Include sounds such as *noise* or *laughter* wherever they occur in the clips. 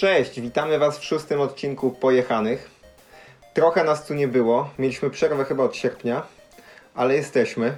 Cześć, witamy Was w szóstym odcinku Pojechanych. Trochę nas tu nie było, mieliśmy przerwę chyba od sierpnia, ale jesteśmy.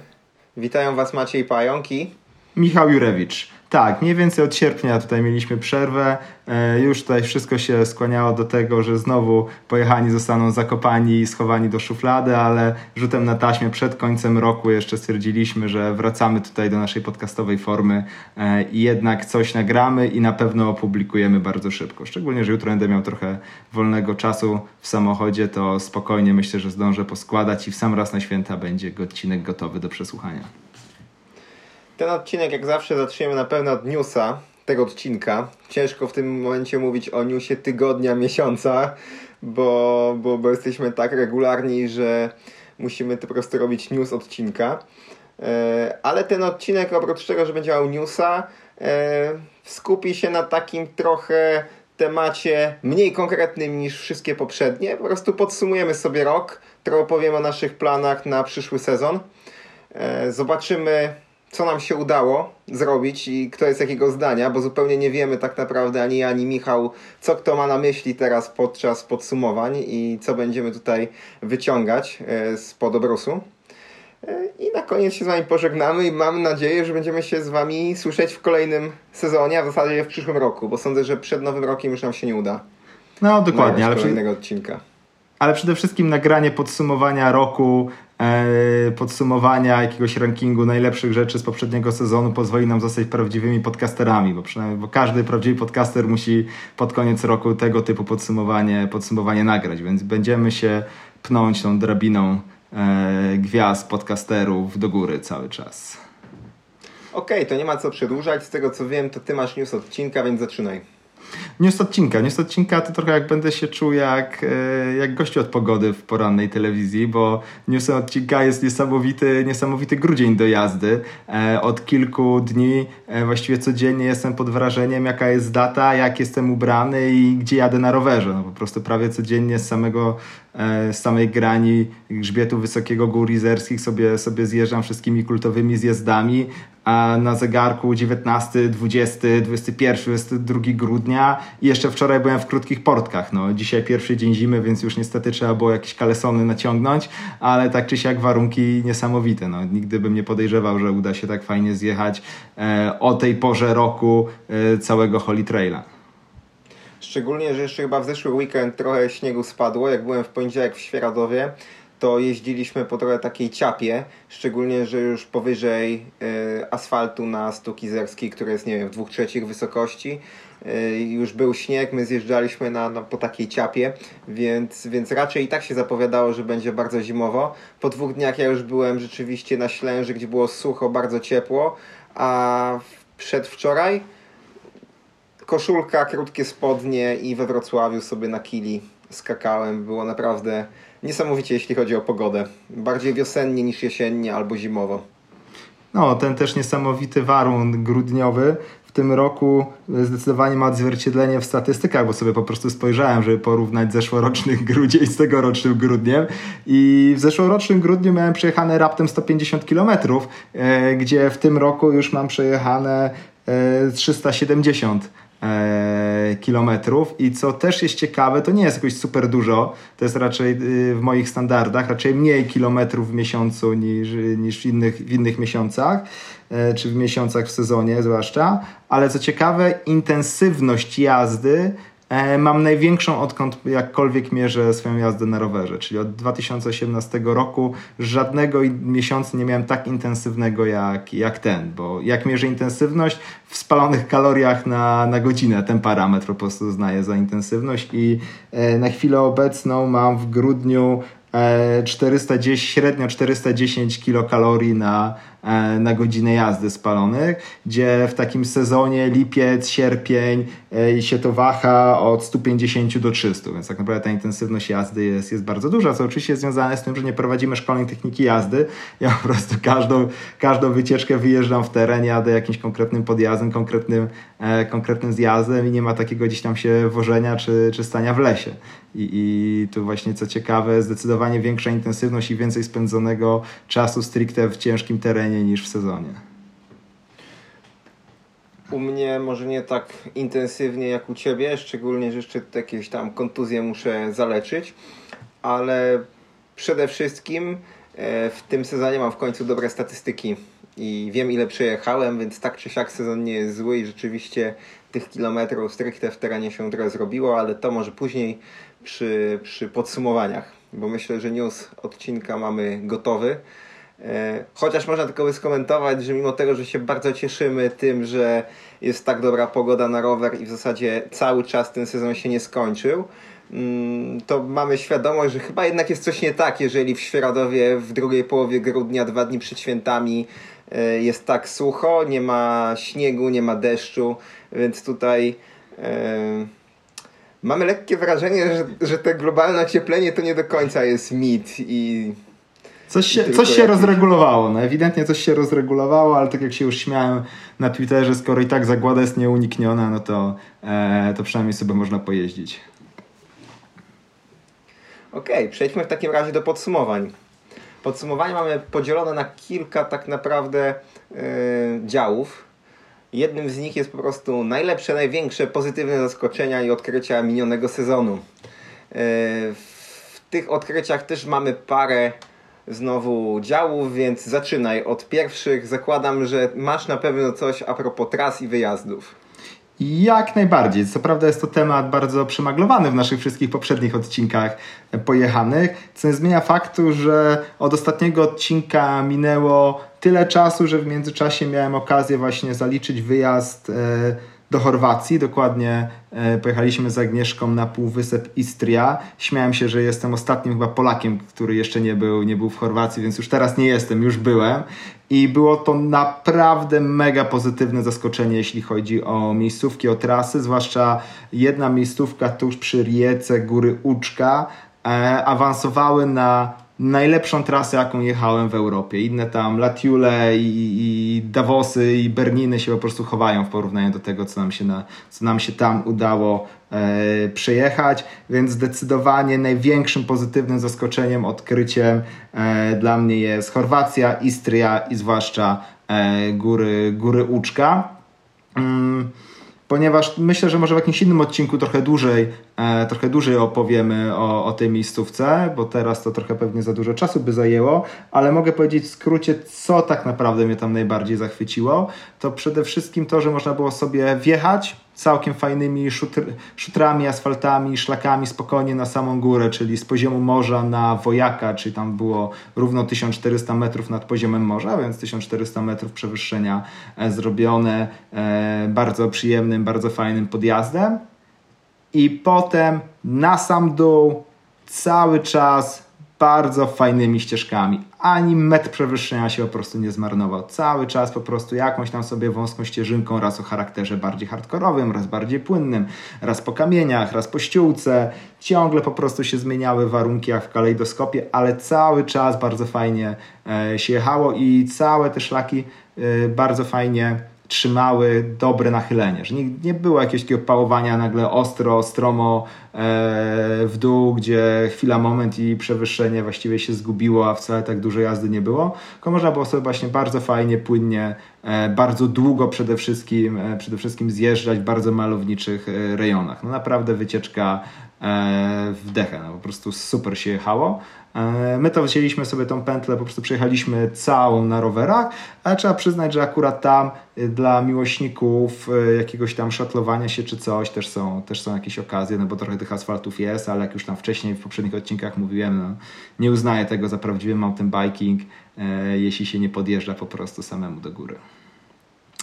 Witają Was Maciej Pająk i... Michał Jurewicz. Tak, mniej więcej od sierpnia tutaj mieliśmy przerwę. E, już tutaj wszystko się skłaniało do tego, że znowu pojechani zostaną zakopani i schowani do szuflady, ale rzutem na taśmę przed końcem roku jeszcze stwierdziliśmy, że wracamy tutaj do naszej podcastowej formy e, i jednak coś nagramy i na pewno opublikujemy bardzo szybko. Szczególnie, że jutro będę miał trochę wolnego czasu w samochodzie, to spokojnie myślę, że zdążę poskładać i w sam raz na święta będzie odcinek gotowy do przesłuchania. Ten odcinek, jak zawsze, zaczniemy na pewno od newsa tego odcinka. Ciężko w tym momencie mówić o newsie tygodnia, miesiąca, bo, bo, bo jesteśmy tak regularni, że musimy to po prostu robić news odcinka. E, ale ten odcinek, oprócz tego, że będzie miał newsa, e, skupi się na takim trochę temacie mniej konkretnym niż wszystkie poprzednie. Po prostu podsumujemy sobie rok, trochę opowiem o naszych planach na przyszły sezon. E, zobaczymy, co nam się udało zrobić i kto jest jakiego zdania, bo zupełnie nie wiemy tak naprawdę ani ja, ani Michał, co kto ma na myśli teraz podczas podsumowań i co będziemy tutaj wyciągać e, z podobrusu. E, I na koniec się z Wami pożegnamy i mam nadzieję, że będziemy się z Wami słyszeć w kolejnym sezonie, a w zasadzie w przyszłym roku, bo sądzę, że przed nowym rokiem już nam się nie uda. No dokładnie, ale kolejnego przy... odcinka. Ale przede wszystkim nagranie podsumowania roku E, podsumowania jakiegoś rankingu najlepszych rzeczy z poprzedniego sezonu pozwoli nam zostać prawdziwymi podcasterami, bo przynajmniej bo każdy prawdziwy podcaster musi pod koniec roku tego typu podsumowanie, podsumowanie nagrać, więc będziemy się pnąć tą drabiną e, gwiazd podcasterów do góry cały czas. Okej, okay, to nie ma co przedłużać. Z tego co wiem, to ty masz news odcinka, więc zaczynaj. News odcinka. News odcinka to trochę jak będę się czuł jak, e, jak gościu od pogody w porannej telewizji, bo news odcinka jest niesamowity, niesamowity grudzień do jazdy. E, od kilku dni e, właściwie codziennie jestem pod wrażeniem, jaka jest data, jak jestem ubrany i gdzie jadę na rowerze. No po prostu prawie codziennie z samego z samej grani grzbietu Wysokiego Gór Izerskich sobie, sobie zjeżdżam wszystkimi kultowymi zjazdami a na zegarku 19, 20, 21, 22 grudnia i jeszcze wczoraj byłem w krótkich portkach. No, dzisiaj pierwszy dzień zimy, więc już niestety trzeba było jakieś kalesony naciągnąć, ale tak czy siak warunki niesamowite. No, nigdy bym nie podejrzewał, że uda się tak fajnie zjechać e, o tej porze roku e, całego Holy Traila. Szczególnie, że jeszcze chyba w zeszły weekend trochę śniegu spadło, jak byłem w poniedziałek w Świeradowie to jeździliśmy po trochę takiej ciapie, szczególnie, że już powyżej y, asfaltu na Stukizerskiej, który jest, nie wiem, w dwóch trzecich wysokości, y, już był śnieg, my zjeżdżaliśmy na, na, po takiej ciapie, więc, więc raczej i tak się zapowiadało, że będzie bardzo zimowo. Po dwóch dniach ja już byłem rzeczywiście na Ślęży, gdzie było sucho, bardzo ciepło, a przedwczoraj koszulka, krótkie spodnie i we Wrocławiu sobie na kili skakałem. Było naprawdę niesamowicie, jeśli chodzi o pogodę. Bardziej wiosennie niż jesiennie albo zimowo. No, ten też niesamowity warunek grudniowy w tym roku zdecydowanie ma odzwierciedlenie w statystykach, bo sobie po prostu spojrzałem, żeby porównać zeszłoroczny *laughs* grudzień z tegorocznym grudniem i w zeszłorocznym grudniu miałem przejechane raptem 150 km, e, gdzie w tym roku już mam przejechane e, 370 E, kilometrów. I co też jest ciekawe, to nie jest jakoś super dużo, to jest raczej y, w moich standardach, raczej mniej kilometrów w miesiącu niż, niż w, innych, w innych miesiącach, e, czy w miesiącach w sezonie zwłaszcza, ale co ciekawe, intensywność jazdy E, mam największą, odkąd jakkolwiek mierzę swoją jazdę na rowerze, czyli od 2018 roku żadnego miesiąca nie miałem tak intensywnego jak, jak ten, bo jak mierzę intensywność w spalonych kaloriach na, na godzinę, ten parametr po prostu uznaję za intensywność i e, na chwilę obecną mam w grudniu 410, e, średnio 410 kilokalorii na, e, na godzinę jazdy spalonych, gdzie w takim sezonie lipiec, sierpień e, się to waha od 150 do 300, więc tak naprawdę ta intensywność jazdy jest, jest bardzo duża, co oczywiście jest związane z tym, że nie prowadzimy szkoleń techniki jazdy. Ja po prostu każdą, każdą wycieczkę wyjeżdżam w teren, jadę jakimś konkretnym podjazdem, konkretnym, konkretnym zjazdem i nie ma takiego gdzieś tam się wożenia czy, czy stania w lesie. I, I tu właśnie co ciekawe, zdecydowanie większa intensywność i więcej spędzonego czasu stricte w ciężkim terenie niż w sezonie. U mnie może nie tak intensywnie jak u Ciebie, szczególnie, że jeszcze jakieś tam kontuzje muszę zaleczyć, ale przede wszystkim e, w tym sezonie mam w końcu dobre statystyki i wiem ile przejechałem, więc tak czy siak sezon nie jest zły i rzeczywiście tych kilometrów stricte w terenie się trochę zrobiło, ale to może później przy, przy podsumowaniach, bo myślę, że news odcinka mamy gotowy. E, chociaż można tylko skomentować, że mimo tego, że się bardzo cieszymy tym, że jest tak dobra pogoda na rower i w zasadzie cały czas ten sezon się nie skończył, mm, to mamy świadomość, że chyba jednak jest coś nie tak, jeżeli w Świeradowie w drugiej połowie grudnia, dwa dni przed świętami e, jest tak sucho, nie ma śniegu, nie ma deszczu, więc tutaj e, mamy lekkie wrażenie, że, że te globalne ocieplenie to nie do końca jest mit i Coś się, coś się rozregulowało, no ewidentnie coś się rozregulowało, ale tak jak się już śmiałem na Twitterze, skoro i tak zagłada jest nieunikniona, no to, e, to przynajmniej sobie można pojeździć. Okej, okay, przejdźmy w takim razie do podsumowań. Podsumowanie mamy podzielone na kilka tak naprawdę yy, działów. Jednym z nich jest po prostu najlepsze, największe pozytywne zaskoczenia i odkrycia minionego sezonu. Yy, w tych odkryciach też mamy parę znowu działów, więc zaczynaj od pierwszych. Zakładam, że masz na pewno coś a propos tras i wyjazdów. Jak najbardziej. Co prawda jest to temat bardzo przemaglowany w naszych wszystkich poprzednich odcinkach pojechanych, co nie zmienia faktu, że od ostatniego odcinka minęło tyle czasu, że w międzyczasie miałem okazję właśnie zaliczyć wyjazd. Yy, do Chorwacji. Dokładnie e, pojechaliśmy z Agnieszką na półwysep Istria. Śmiałem się, że jestem ostatnim chyba Polakiem, który jeszcze nie był, nie był w Chorwacji, więc już teraz nie jestem, już byłem. I było to naprawdę mega pozytywne zaskoczenie, jeśli chodzi o miejscówki, o trasy, zwłaszcza jedna miejscówka tuż przy Riece Góry Uczka. E, awansowały na najlepszą trasę, jaką jechałem w Europie. Inne tam Latiule i, i Davosy i Berniny się po prostu chowają w porównaniu do tego, co nam się, na, co nam się tam udało e, przejechać, więc zdecydowanie największym pozytywnym zaskoczeniem, odkryciem e, dla mnie jest Chorwacja, Istria i zwłaszcza e, góry, góry Uczka. Mm ponieważ myślę, że może w jakimś innym odcinku trochę dłużej, trochę dłużej opowiemy o, o tej miejscówce, bo teraz to trochę pewnie za dużo czasu by zajęło, ale mogę powiedzieć w skrócie, co tak naprawdę mnie tam najbardziej zachwyciło. To przede wszystkim to, że można było sobie wjechać, całkiem fajnymi szutr, szutrami, asfaltami, szlakami spokojnie na samą górę, czyli z poziomu morza na Wojaka, czyli tam było równo 1400 metrów nad poziomem morza, więc 1400 metrów przewyższenia e, zrobione e, bardzo przyjemnym, bardzo fajnym podjazdem. I potem na sam dół cały czas bardzo fajnymi ścieżkami. Ani metr przewyższenia się po prostu nie zmarnował. Cały czas po prostu jakąś tam sobie wąską ścieżynką, raz o charakterze bardziej hardkorowym, raz bardziej płynnym, raz po kamieniach, raz po ściółce. Ciągle po prostu się zmieniały warunki jak w kalejdoskopie, ale cały czas bardzo fajnie e, się jechało i całe te szlaki e, bardzo fajnie trzymały dobre nachylenie, że nie, nie było jakiegoś takiego pałowania nagle ostro, stromo e, w dół, gdzie chwila, moment i przewyższenie właściwie się zgubiło, a wcale tak dużo jazdy nie było, tylko można było sobie właśnie bardzo fajnie, płynnie, e, bardzo długo przede wszystkim, e, przede wszystkim zjeżdżać w bardzo malowniczych e, rejonach. No naprawdę wycieczka e, w dechę, no po prostu super się jechało. E, my to wzięliśmy sobie tą pętlę, po prostu przejechaliśmy całą na rowerach, ale trzeba przyznać, że akurat tam y, dla miłośników y, jakiegoś tam szatlowania się czy coś też są, też są jakieś okazje, no bo trochę tych asfaltów jest, ale jak już tam wcześniej w poprzednich odcinkach mówiłem, no, nie uznaję tego za prawdziwy mountain biking, e, jeśli się nie podjeżdża po prostu samemu do góry.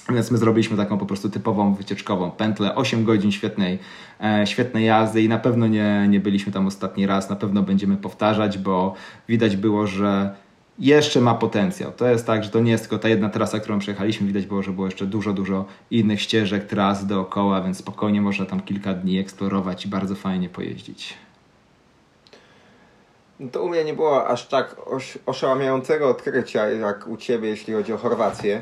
Więc my zrobiliśmy taką po prostu typową wycieczkową pętlę, 8 godzin świetnej, e, świetnej jazdy i na pewno nie, nie byliśmy tam ostatni raz, na pewno będziemy powtarzać, bo widać było, że jeszcze ma potencjał. To jest tak, że to nie jest tylko ta jedna trasa, którą przejechaliśmy, widać było, że było jeszcze dużo, dużo innych ścieżek, tras dookoła, więc spokojnie można tam kilka dni eksplorować i bardzo fajnie pojeździć. No to u mnie nie było aż tak oszałamiającego odkrycia jak u Ciebie, jeśli chodzi o Chorwację.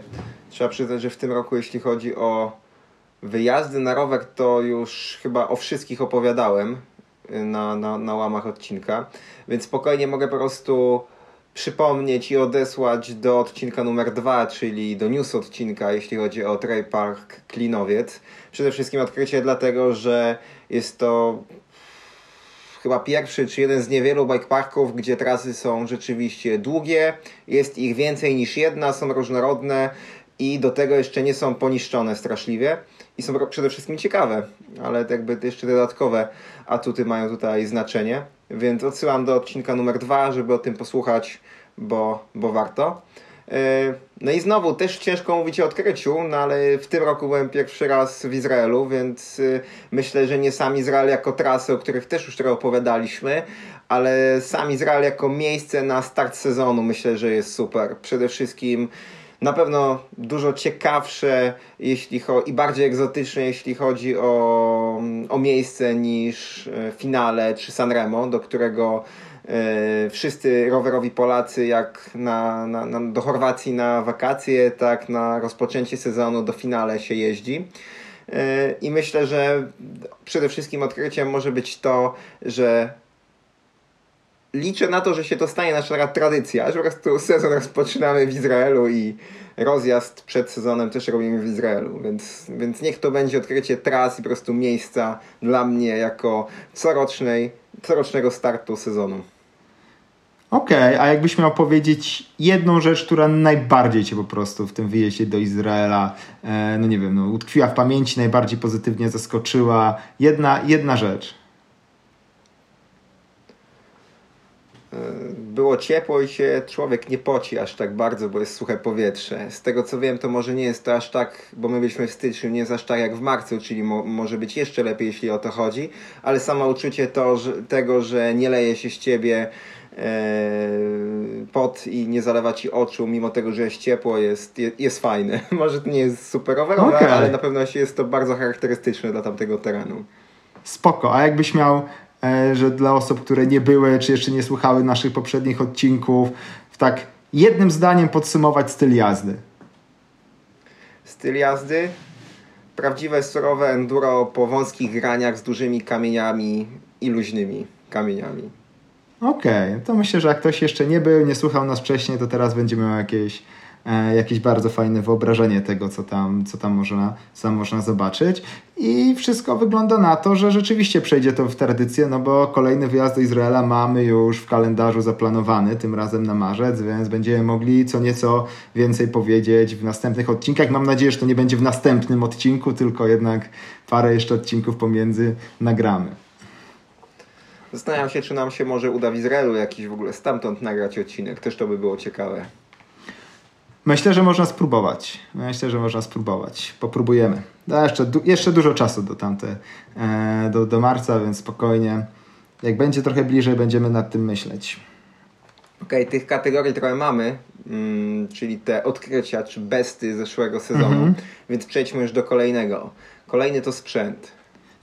Trzeba przyznać, że w tym roku, jeśli chodzi o wyjazdy na rower, to już chyba o wszystkich opowiadałem y, na, na, na łamach odcinka, więc spokojnie mogę po prostu przypomnieć i odesłać do odcinka numer dwa, czyli do news odcinka, jeśli chodzi o Trey Park Klinowiec. Przede wszystkim odkrycie dlatego, że jest to chyba pierwszy czy jeden z niewielu bikeparków, gdzie trasy są rzeczywiście długie, jest ich więcej niż jedna, są różnorodne i do tego jeszcze nie są poniszczone straszliwie i są przede wszystkim ciekawe, ale jakby jeszcze dodatkowe atuty mają tutaj znaczenie, więc odsyłam do odcinka numer dwa, żeby o tym posłuchać, bo, bo warto. E, no i znowu też ciężko mówić o odkryciu, no ale w tym roku byłem pierwszy raz w Izraelu, więc e, myślę, że nie sam Izrael jako trasy, o których też już trochę opowiadaliśmy, ale sam Izrael jako miejsce na start sezonu myślę, że jest super. Przede wszystkim na pewno dużo ciekawsze jeśli i bardziej egzotyczne, jeśli chodzi o, o miejsce niż e, finale czy Sanremo, do którego wszyscy rowerowi Polacy, jak na, na, na, do Chorwacji na wakacje, tak na rozpoczęcie sezonu do finale się jeździ. E, I myślę, że przede wszystkim odkryciem może być to, że liczę na to, że się to stanie nasza tradycja, że po prostu sezon rozpoczynamy w Izraelu i rozjazd przed sezonem też robimy w Izraelu, więc, więc niech to będzie odkrycie tras i po prostu miejsca dla mnie jako corocznej, corocznego startu sezonu. Okej, okay, a jakbyś miał powiedzieć jedną rzecz, która najbardziej cię po prostu w tym wyjeździe do Izraela, e, no nie wiem, no, utkwiła w pamięci, najbardziej pozytywnie zaskoczyła. Jedna, jedna rzecz. było ciepło i się człowiek nie poci aż tak bardzo, bo jest suche powietrze. Z tego co wiem, to może nie jest to aż tak, bo my byliśmy w styczniu, nie jest aż tak jak w marcu, czyli mo może być jeszcze lepiej, jeśli o to chodzi, ale samo uczucie to, że, tego, że nie leje się z ciebie e, pot i nie zalewa ci oczu, mimo tego, że jest ciepło, jest, jest, jest fajne. *laughs* może to nie jest super rowerowe, okay. ale na pewno jest to bardzo charakterystyczne dla tamtego terenu. Spoko, a jakbyś miał E, że dla osób, które nie były, czy jeszcze nie słuchały naszych poprzednich odcinków, w tak jednym zdaniem podsumować styl jazdy. Styl jazdy? Prawdziwe surowe enduro po wąskich graniach z dużymi kamieniami i luźnymi kamieniami. Okej, okay, to myślę, że jak ktoś jeszcze nie był, nie słuchał nas wcześniej, to teraz będzie miał jakieś E, jakieś bardzo fajne wyobrażenie tego, co tam, co tam można, co można zobaczyć. I wszystko wygląda na to, że rzeczywiście przejdzie to w tradycję, no bo kolejny wyjazd do Izraela mamy już w kalendarzu zaplanowany, tym razem na marzec, więc będziemy mogli co nieco więcej powiedzieć w następnych odcinkach. Mam nadzieję, że to nie będzie w następnym odcinku, tylko jednak parę jeszcze odcinków pomiędzy nagramy. Zastanawiam się, czy nam się może uda w Izraelu jakiś w ogóle stamtąd nagrać odcinek. Też to by było ciekawe. Myślę, że można spróbować. Myślę, że można spróbować. Popróbujemy. Da jeszcze, du jeszcze dużo czasu do tamte, e, do, do marca, więc spokojnie. Jak będzie trochę bliżej, będziemy nad tym myśleć. Okej, okay, tych kategorii trochę mamy, mm, czyli te odkrycia czy besty zeszłego sezonu, mm -hmm. więc przejdźmy już do kolejnego. Kolejny to sprzęt.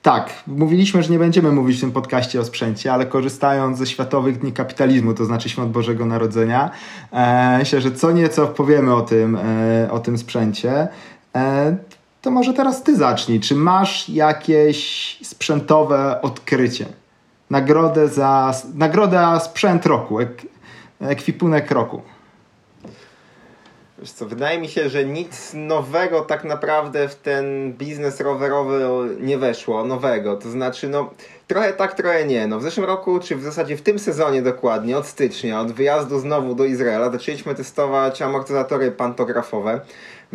Tak, mówiliśmy, że nie będziemy mówić w tym podcaście o sprzęcie, ale korzystając ze Światowych Dni Kapitalizmu, to znaczy Świąt Bożego Narodzenia, e, myślę, że co nieco powiemy o tym, e, o tym sprzęcie. E, to może teraz ty zacznij. Czy masz jakieś sprzętowe odkrycie? Nagrodę za, nagroda sprzęt roku, ek, ekwipunek roku. Wiesz co, wydaje mi się, że nic nowego tak naprawdę w ten biznes rowerowy nie weszło, nowego. To znaczy, no, trochę tak, trochę nie. No, w zeszłym roku, czy w zasadzie w tym sezonie dokładnie, od stycznia, od wyjazdu znowu do Izraela, zaczęliśmy testować amortyzatory pantografowe.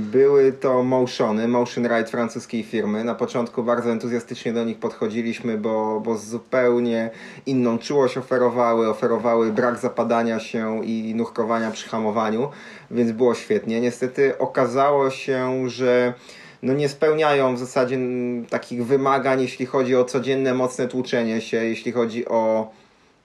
Były to Motiony, Motion Ride francuskiej firmy. Na początku bardzo entuzjastycznie do nich podchodziliśmy, bo, bo zupełnie inną czułość oferowały. Oferowały brak zapadania się i nurkowania przy hamowaniu, więc było świetnie. Niestety okazało się, że no nie spełniają w zasadzie takich wymagań, jeśli chodzi o codzienne mocne tłuczenie się, jeśli chodzi o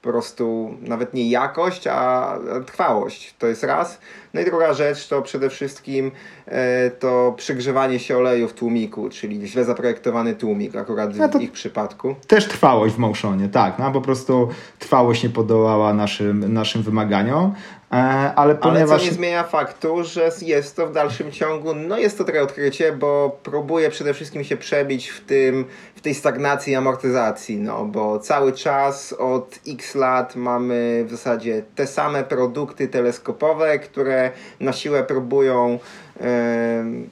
po prostu nawet nie jakość, a trwałość. To jest raz. No i druga rzecz to przede wszystkim e, to przygrzewanie się oleju w tłumiku, czyli źle zaprojektowany tłumik akurat w ich przypadku. Też trwałość w motionie, tak. No, po prostu trwałość nie podołała naszym, naszym wymaganiom. E, ale, ponieważ... ale co nie zmienia faktu, że jest to w dalszym ciągu, no jest to trochę odkrycie, bo próbuje przede wszystkim się przebić w tym, w tej stagnacji i amortyzacji, no bo cały czas od x lat mamy w zasadzie te same produkty teleskopowe, które na siłę próbują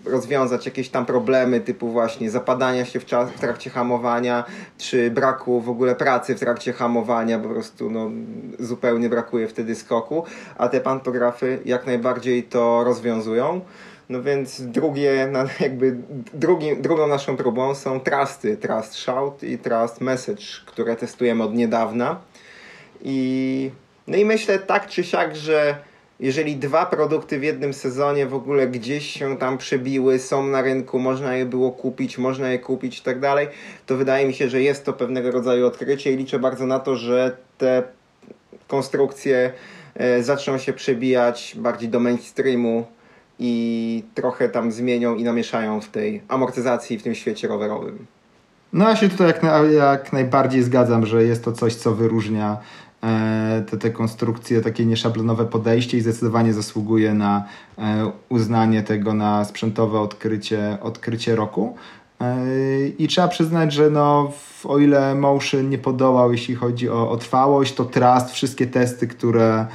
rozwiązać jakieś tam problemy typu właśnie zapadania się w, czas, w trakcie hamowania, czy braku w ogóle pracy w trakcie hamowania, po prostu no, zupełnie brakuje wtedy skoku, a te pantografy jak najbardziej to rozwiązują. No więc drugie, *laughs* jakby drugi, drugą naszą próbą są trusty, Trust Shout i Trust Message, które testujemy od niedawna. I, no i myślę tak czy siak, że jeżeli dwa produkty w jednym sezonie w ogóle gdzieś się tam przebiły, są na rynku, można je było kupić, można je kupić i tak dalej, to wydaje mi się, że jest to pewnego rodzaju odkrycie i liczę bardzo na to, że te konstrukcje e, zaczną się przebijać bardziej do mainstreamu i trochę tam zmienią i namieszają w tej amortyzacji w tym świecie rowerowym. No ja się tutaj jak, na, jak najbardziej zgadzam, że jest to coś, co wyróżnia te, te konstrukcje, takie nieszablonowe podejście i zdecydowanie zasługuje na e, uznanie tego na sprzętowe odkrycie, odkrycie roku. E, I trzeba przyznać, że no, o ile Motion nie podołał, jeśli chodzi o, o trwałość, to Trust, wszystkie testy, które E,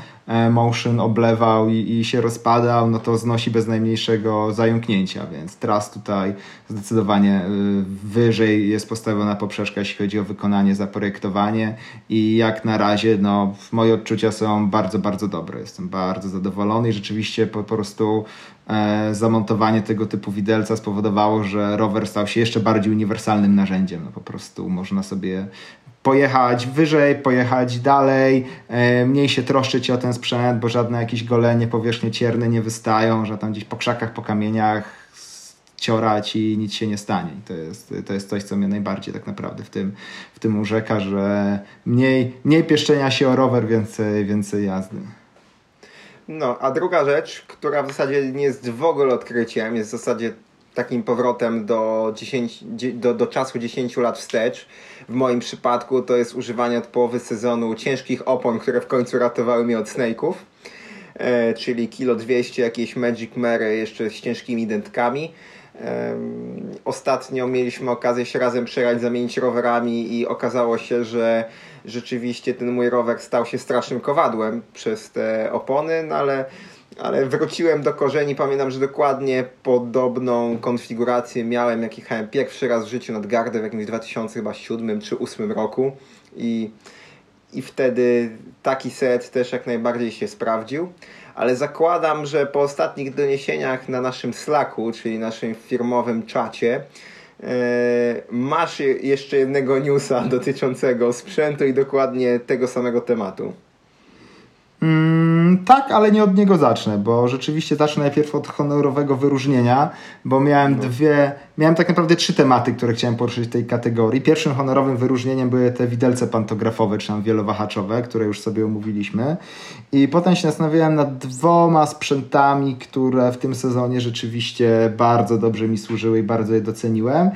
motion oblewał i, i się rozpadał, no to znosi bez najmniejszego zająknięcia, więc teraz tutaj zdecydowanie e, wyżej jest postawiona poprzeczka, jeśli chodzi o wykonanie, zaprojektowanie i jak na razie, no moje odczucia są bardzo, bardzo dobre. Jestem bardzo zadowolony i rzeczywiście po, po prostu e, zamontowanie tego typu widelca spowodowało, że rower stał się jeszcze bardziej uniwersalnym narzędziem. No po prostu można sobie pojechać wyżej, pojechać dalej, e, mniej się troszczyć o ten sprzęt, bo żadne jakieś golenie, powierzchnie cierne nie wystają, że tam gdzieś po krzakach, po kamieniach ciorać i nic się nie stanie. to jest, to jest coś, co mnie najbardziej tak naprawdę w tym, w tym urzeka, że mniej, mniej pieszczenia się o rower, więcej, więcej jazdy. No, a druga rzecz, która w zasadzie nie jest w ogóle odkryciem, jest w zasadzie takim powrotem do, 10, do, do czasu 10 lat wstecz. W moim przypadku to jest używanie od połowy sezonu ciężkich opon, które w końcu ratowały mnie od snake'ów. E, czyli kilo 200 jakieś Magic Mary jeszcze z ciężkimi dentkami. E, ostatnio mieliśmy okazję się razem przejechać, zamienić rowerami i okazało się, że rzeczywiście ten mój rower stał się strasznym kowadłem przez te opony, no ale ale wróciłem do korzeni. Pamiętam, że dokładnie podobną konfigurację miałem, jak jechałem pierwszy raz w życiu nad gardę w jakimś 2007 czy 2008 roku i, i wtedy taki set też jak najbardziej się sprawdził. Ale zakładam, że po ostatnich doniesieniach na naszym Slacku, czyli naszym firmowym czacie, e, masz jeszcze jednego newsa *laughs* dotyczącego sprzętu i dokładnie tego samego tematu. Mm, tak, ale nie od niego zacznę, bo rzeczywiście zacznę najpierw od honorowego wyróżnienia, bo miałem no. dwie, miałem tak naprawdę trzy tematy, które chciałem poruszyć w tej kategorii. Pierwszym honorowym wyróżnieniem były te widelce pantografowe, czy tam wielowahaczowe, które już sobie omówiliśmy. I potem się zastanawiałem nad dwoma sprzętami, które w tym sezonie rzeczywiście bardzo dobrze mi służyły i bardzo je doceniłem.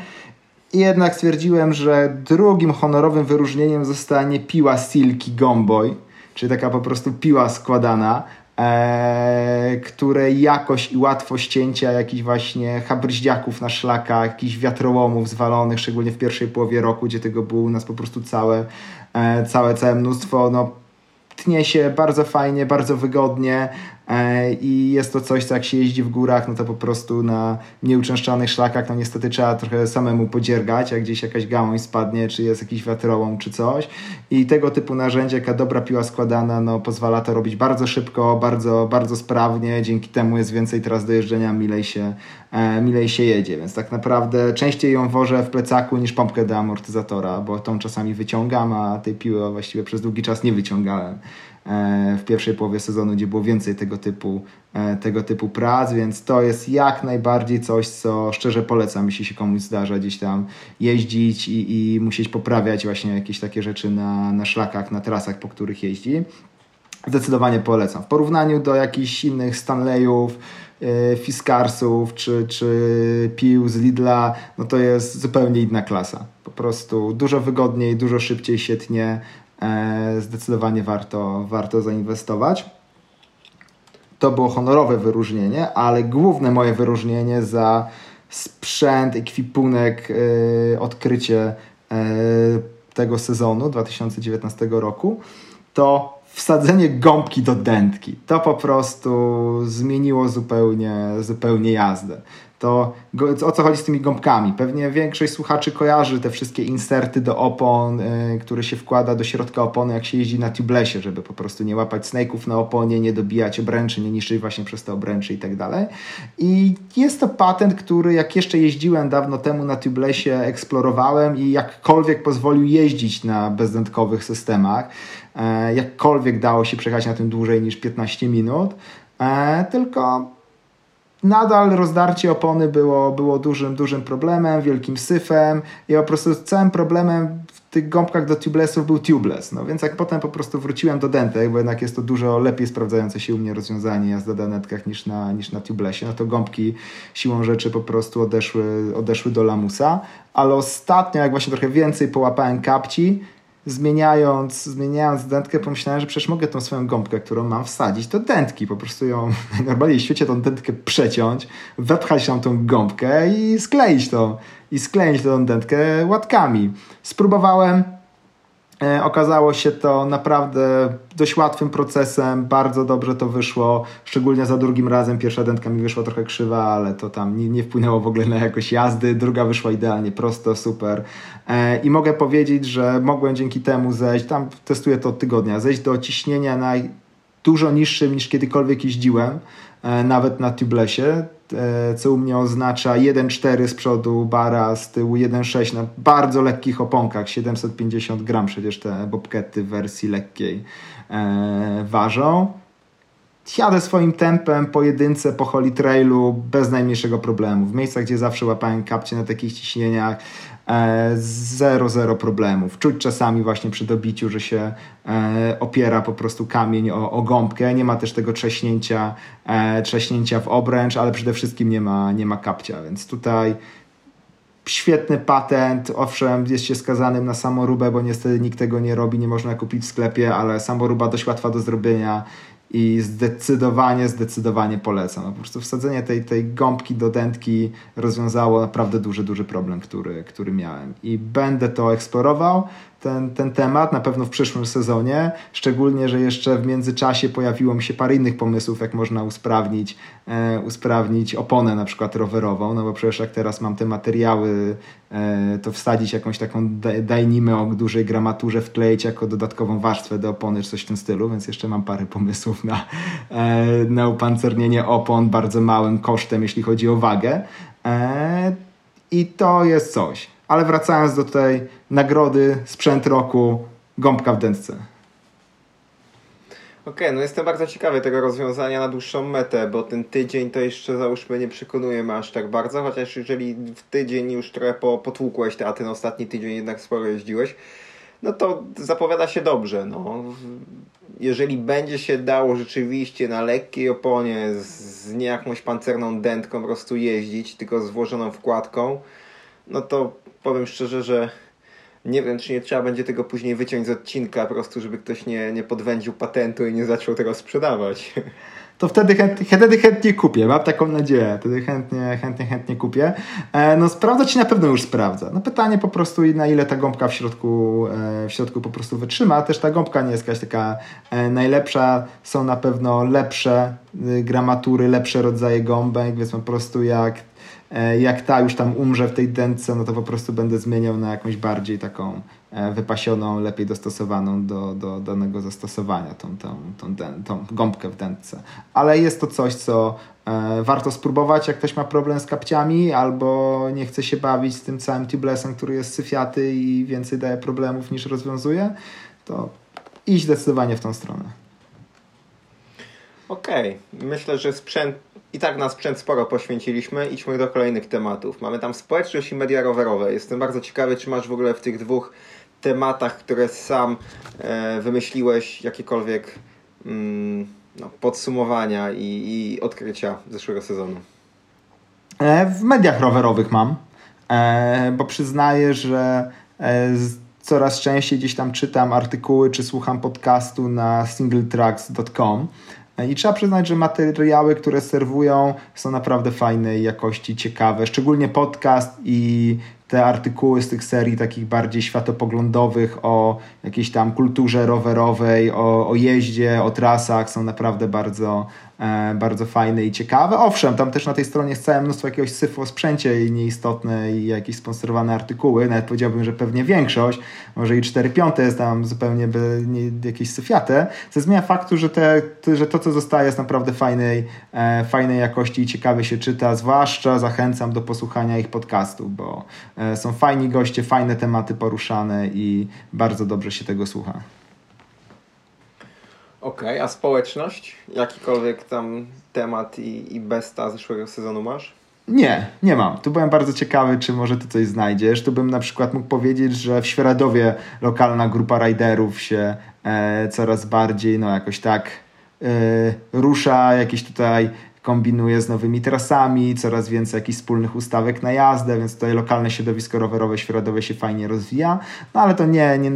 I jednak stwierdziłem, że drugim honorowym wyróżnieniem zostanie piła Silky Gomboy czyli taka po prostu piła składana, e, której jakość i łatwość cięcia jakichś właśnie habryździaków na szlakach, jakichś wiatrołomów zwalonych, szczególnie w pierwszej połowie roku, gdzie tego było u nas po prostu całe, e, całe, całe mnóstwo, no tnie się bardzo fajnie, bardzo wygodnie, i jest to coś, co jak się jeździ w górach, no to po prostu na nieuczęszczanych szlakach, no niestety trzeba trochę samemu podziergać, jak gdzieś jakaś gałąź spadnie, czy jest jakiś wiatrołom, czy coś. I tego typu narzędzie, jaka dobra piła składana, no pozwala to robić bardzo szybko, bardzo, bardzo sprawnie, dzięki temu jest więcej teraz do jeżdżenia, milej się, e, milej się jedzie, więc tak naprawdę częściej ją wożę w plecaku niż pompkę do amortyzatora, bo tą czasami wyciągam, a tej piły właściwie przez długi czas nie wyciągałem. E, w pierwszej połowie sezonu, gdzie było więcej tego typu, e, tego typu prac, więc to jest jak najbardziej coś, co szczerze polecam, jeśli się komuś zdarza gdzieś tam jeździć i, i musieć poprawiać właśnie jakieś takie rzeczy na, na szlakach, na trasach, po których jeździ. zdecydowanie polecam. W porównaniu do jakichś innych Stanleyów, e, Fiskarsów czy, czy pił z Lidla, no to jest zupełnie inna klasa. Po prostu dużo wygodniej, dużo szybciej się tnie. E, zdecydowanie warto, warto zainwestować. To było honorowe wyróżnienie, ale główne moje wyróżnienie za sprzęt, ekwipunek, e, odkrycie tego sezonu 2019 roku to wsadzenie gąbki do dętki. To po prostu zmieniło zupełnie, zupełnie jazdę. To o co chodzi z tymi gąbkami? Pewnie większość słuchaczy kojarzy te wszystkie inserty do opon, yy, które się wkłada do środka opony, jak się jeździ na tubelessie, żeby po prostu nie łapać snake'ów na oponie, nie dobijać obręczy, nie niszczyć właśnie przez te obręczy i tak dalej. I jest to patent, który jak jeszcze jeździłem dawno temu na tubelessie, eksplorowałem i jakkolwiek pozwolił jeździć na bezdętkowych systemach, E, jakkolwiek dało się przejechać na tym dłużej niż 15 minut, e, tylko nadal rozdarcie opony było, było dużym, dużym problemem, wielkim syfem i po prostu całym problemem w tych gąbkach do tubelessów był tubeless. No więc jak potem po prostu wróciłem do dentek, bo jednak jest to dużo lepiej sprawdzające się u mnie rozwiązanie jazda na denetkach niż na, niż na tubelessie, no to gąbki siłą rzeczy po prostu odeszły, odeszły do lamusa. Ale ostatnio, jak właśnie trochę więcej połapałem kapci, zmieniając, zmieniając dętkę, pomyślałem, że przecież mogę tą swoją gąbkę, którą mam, wsadzić do dętki. Po prostu ją *laughs* najnormalniej w świecie tą dętkę przeciąć, wepchać tam tą gąbkę i skleić tą, i skleić tą dętkę łatkami. Spróbowałem, okazało się to naprawdę dość łatwym procesem, bardzo dobrze to wyszło, szczególnie za drugim razem. Pierwsza dętka mi wyszła trochę krzywa, ale to tam nie, nie wpłynęło w ogóle na jakość jazdy. Druga wyszła idealnie prosto, super. E, I mogę powiedzieć, że mogłem dzięki temu zejść, tam testuję to od tygodnia, zejść do ciśnienia na dużo niższym niż kiedykolwiek jeździłem, e, nawet na tubelessie, co u mnie oznacza 1,4 z przodu bara, z tyłu 1,6 na bardzo lekkich oponkach, 750 gram przecież te bobkety w wersji lekkiej e, ważą. Jadę swoim tempem po jedynce, po Holy Trailu bez najmniejszego problemu. W miejscach, gdzie zawsze łapałem kapcie na takich ciśnieniach, E, zero, zero problemów. Czuć czasami właśnie przy dobiciu, że się e, opiera po prostu kamień o, o gąbkę. Nie ma też tego trzaśnięcia, e, trzaśnięcia w obręcz, ale przede wszystkim nie ma, nie ma kapcia, więc tutaj świetny patent, owszem, jest się skazanym na samoróbę, bo niestety nikt tego nie robi, nie można kupić w sklepie, ale samoruba dość łatwa do zrobienia i zdecydowanie, zdecydowanie polecam. Po prostu wsadzenie tej, tej gąbki do dętki rozwiązało naprawdę duży, duży problem, który, który miałem. I będę to eksplorował ten, ten temat, na pewno w przyszłym sezonie, szczególnie, że jeszcze w międzyczasie pojawiło mi się parę innych pomysłów, jak można usprawnić, e, usprawnić oponę na przykład rowerową, no bo przecież jak teraz mam te materiały, e, to wsadzić jakąś taką dajnimę o dużej gramaturze, wkleić jako dodatkową warstwę do opony, czy coś w tym stylu, więc jeszcze mam parę pomysłów na, e, na upancernienie opon bardzo małym kosztem, jeśli chodzi o wagę. E, I to jest coś. Ale wracając do tej nagrody, sprzęt roku, gąbka w dętce. Okej, okay, no jestem bardzo ciekawy tego rozwiązania na dłuższą metę, bo ten tydzień to jeszcze załóżmy nie przekonuje mnie aż tak bardzo, chociaż jeżeli w tydzień już trochę po, potłukłeś a ten ostatni tydzień jednak sporo jeździłeś, no to zapowiada się dobrze. No. Jeżeli będzie się dało rzeczywiście na lekkiej oponie z, z nie jakąś pancerną dętką po prostu jeździć, tylko z włożoną wkładką, no to powiem szczerze, że nie wiem, czy nie trzeba będzie tego później wyciąć z odcinka, po prostu, żeby ktoś nie, nie podwędził patentu i nie zaczął tego sprzedawać. *laughs* To wtedy, chętnie, wtedy chętnie kupię, mam taką nadzieję. Wtedy chętnie, chętnie, chętnie kupię. E, no sprawdza ci na pewno już sprawdza. No pytanie po prostu na ile ta gąbka w środku, e, w środku po prostu wytrzyma. Też ta gąbka nie jest jakaś taka e, najlepsza. Są na pewno lepsze y, gramatury, lepsze rodzaje gąbek, więc po prostu jak jak ta już tam umrze w tej dętce, no to po prostu będę zmieniał na jakąś bardziej taką e, wypasioną, lepiej dostosowaną do, do danego zastosowania, tą, tą, tą, tą gąbkę w dętce. Ale jest to coś, co e, warto spróbować, jak ktoś ma problem z kapciami albo nie chce się bawić z tym całym tubelessem, który jest syfiaty i więcej daje problemów niż rozwiązuje, to iść zdecydowanie w tą stronę. Okej, okay. myślę, że sprzęt i tak na sprzęt sporo poświęciliśmy. Idźmy do kolejnych tematów. Mamy tam społeczność i media rowerowe. Jestem bardzo ciekawy, czy masz w ogóle w tych dwóch tematach, które sam e, wymyśliłeś, jakiekolwiek mm, no, podsumowania i, i odkrycia zeszłego sezonu? E, w mediach rowerowych mam, e, bo przyznaję, że e, coraz częściej gdzieś tam czytam artykuły czy słucham podcastu na singletracks.com. I trzeba przyznać, że materiały, które serwują, są naprawdę fajnej jakości, ciekawe. Szczególnie podcast i te artykuły z tych serii takich bardziej światopoglądowych o jakiejś tam kulturze rowerowej, o, o jeździe, o trasach są naprawdę bardzo, e, bardzo fajne i ciekawe. Owszem, tam też na tej stronie jest całe mnóstwo jakiegoś syfu o sprzęcie i nieistotne i jakieś sponsorowane artykuły. Nawet powiedziałbym, że pewnie większość, może i 4 piąte jest tam zupełnie by, nie, jakieś syfiate, co zmienia faktu, że, te, że to, co zostaje jest naprawdę fajnej, e, fajnej jakości i ciekawie się czyta, zwłaszcza zachęcam do posłuchania ich podcastów, bo e, są fajni goście, fajne tematy poruszane i bardzo dobrze się tego słucha. Okej, okay, a społeczność? Jakikolwiek tam temat i, i besta zeszłego sezonu masz? Nie, nie mam. Tu byłem bardzo ciekawy, czy może ty coś znajdziesz. Tu bym na przykład mógł powiedzieć, że w Świeradowie lokalna grupa riderów się e, coraz bardziej, no jakoś tak e, rusza, jakieś tutaj kombinuje z nowymi trasami, coraz więcej jakichś wspólnych ustawek na jazdę, więc tutaj lokalne środowisko rowerowe Świeradowe się fajnie rozwija. No ale to nie, nie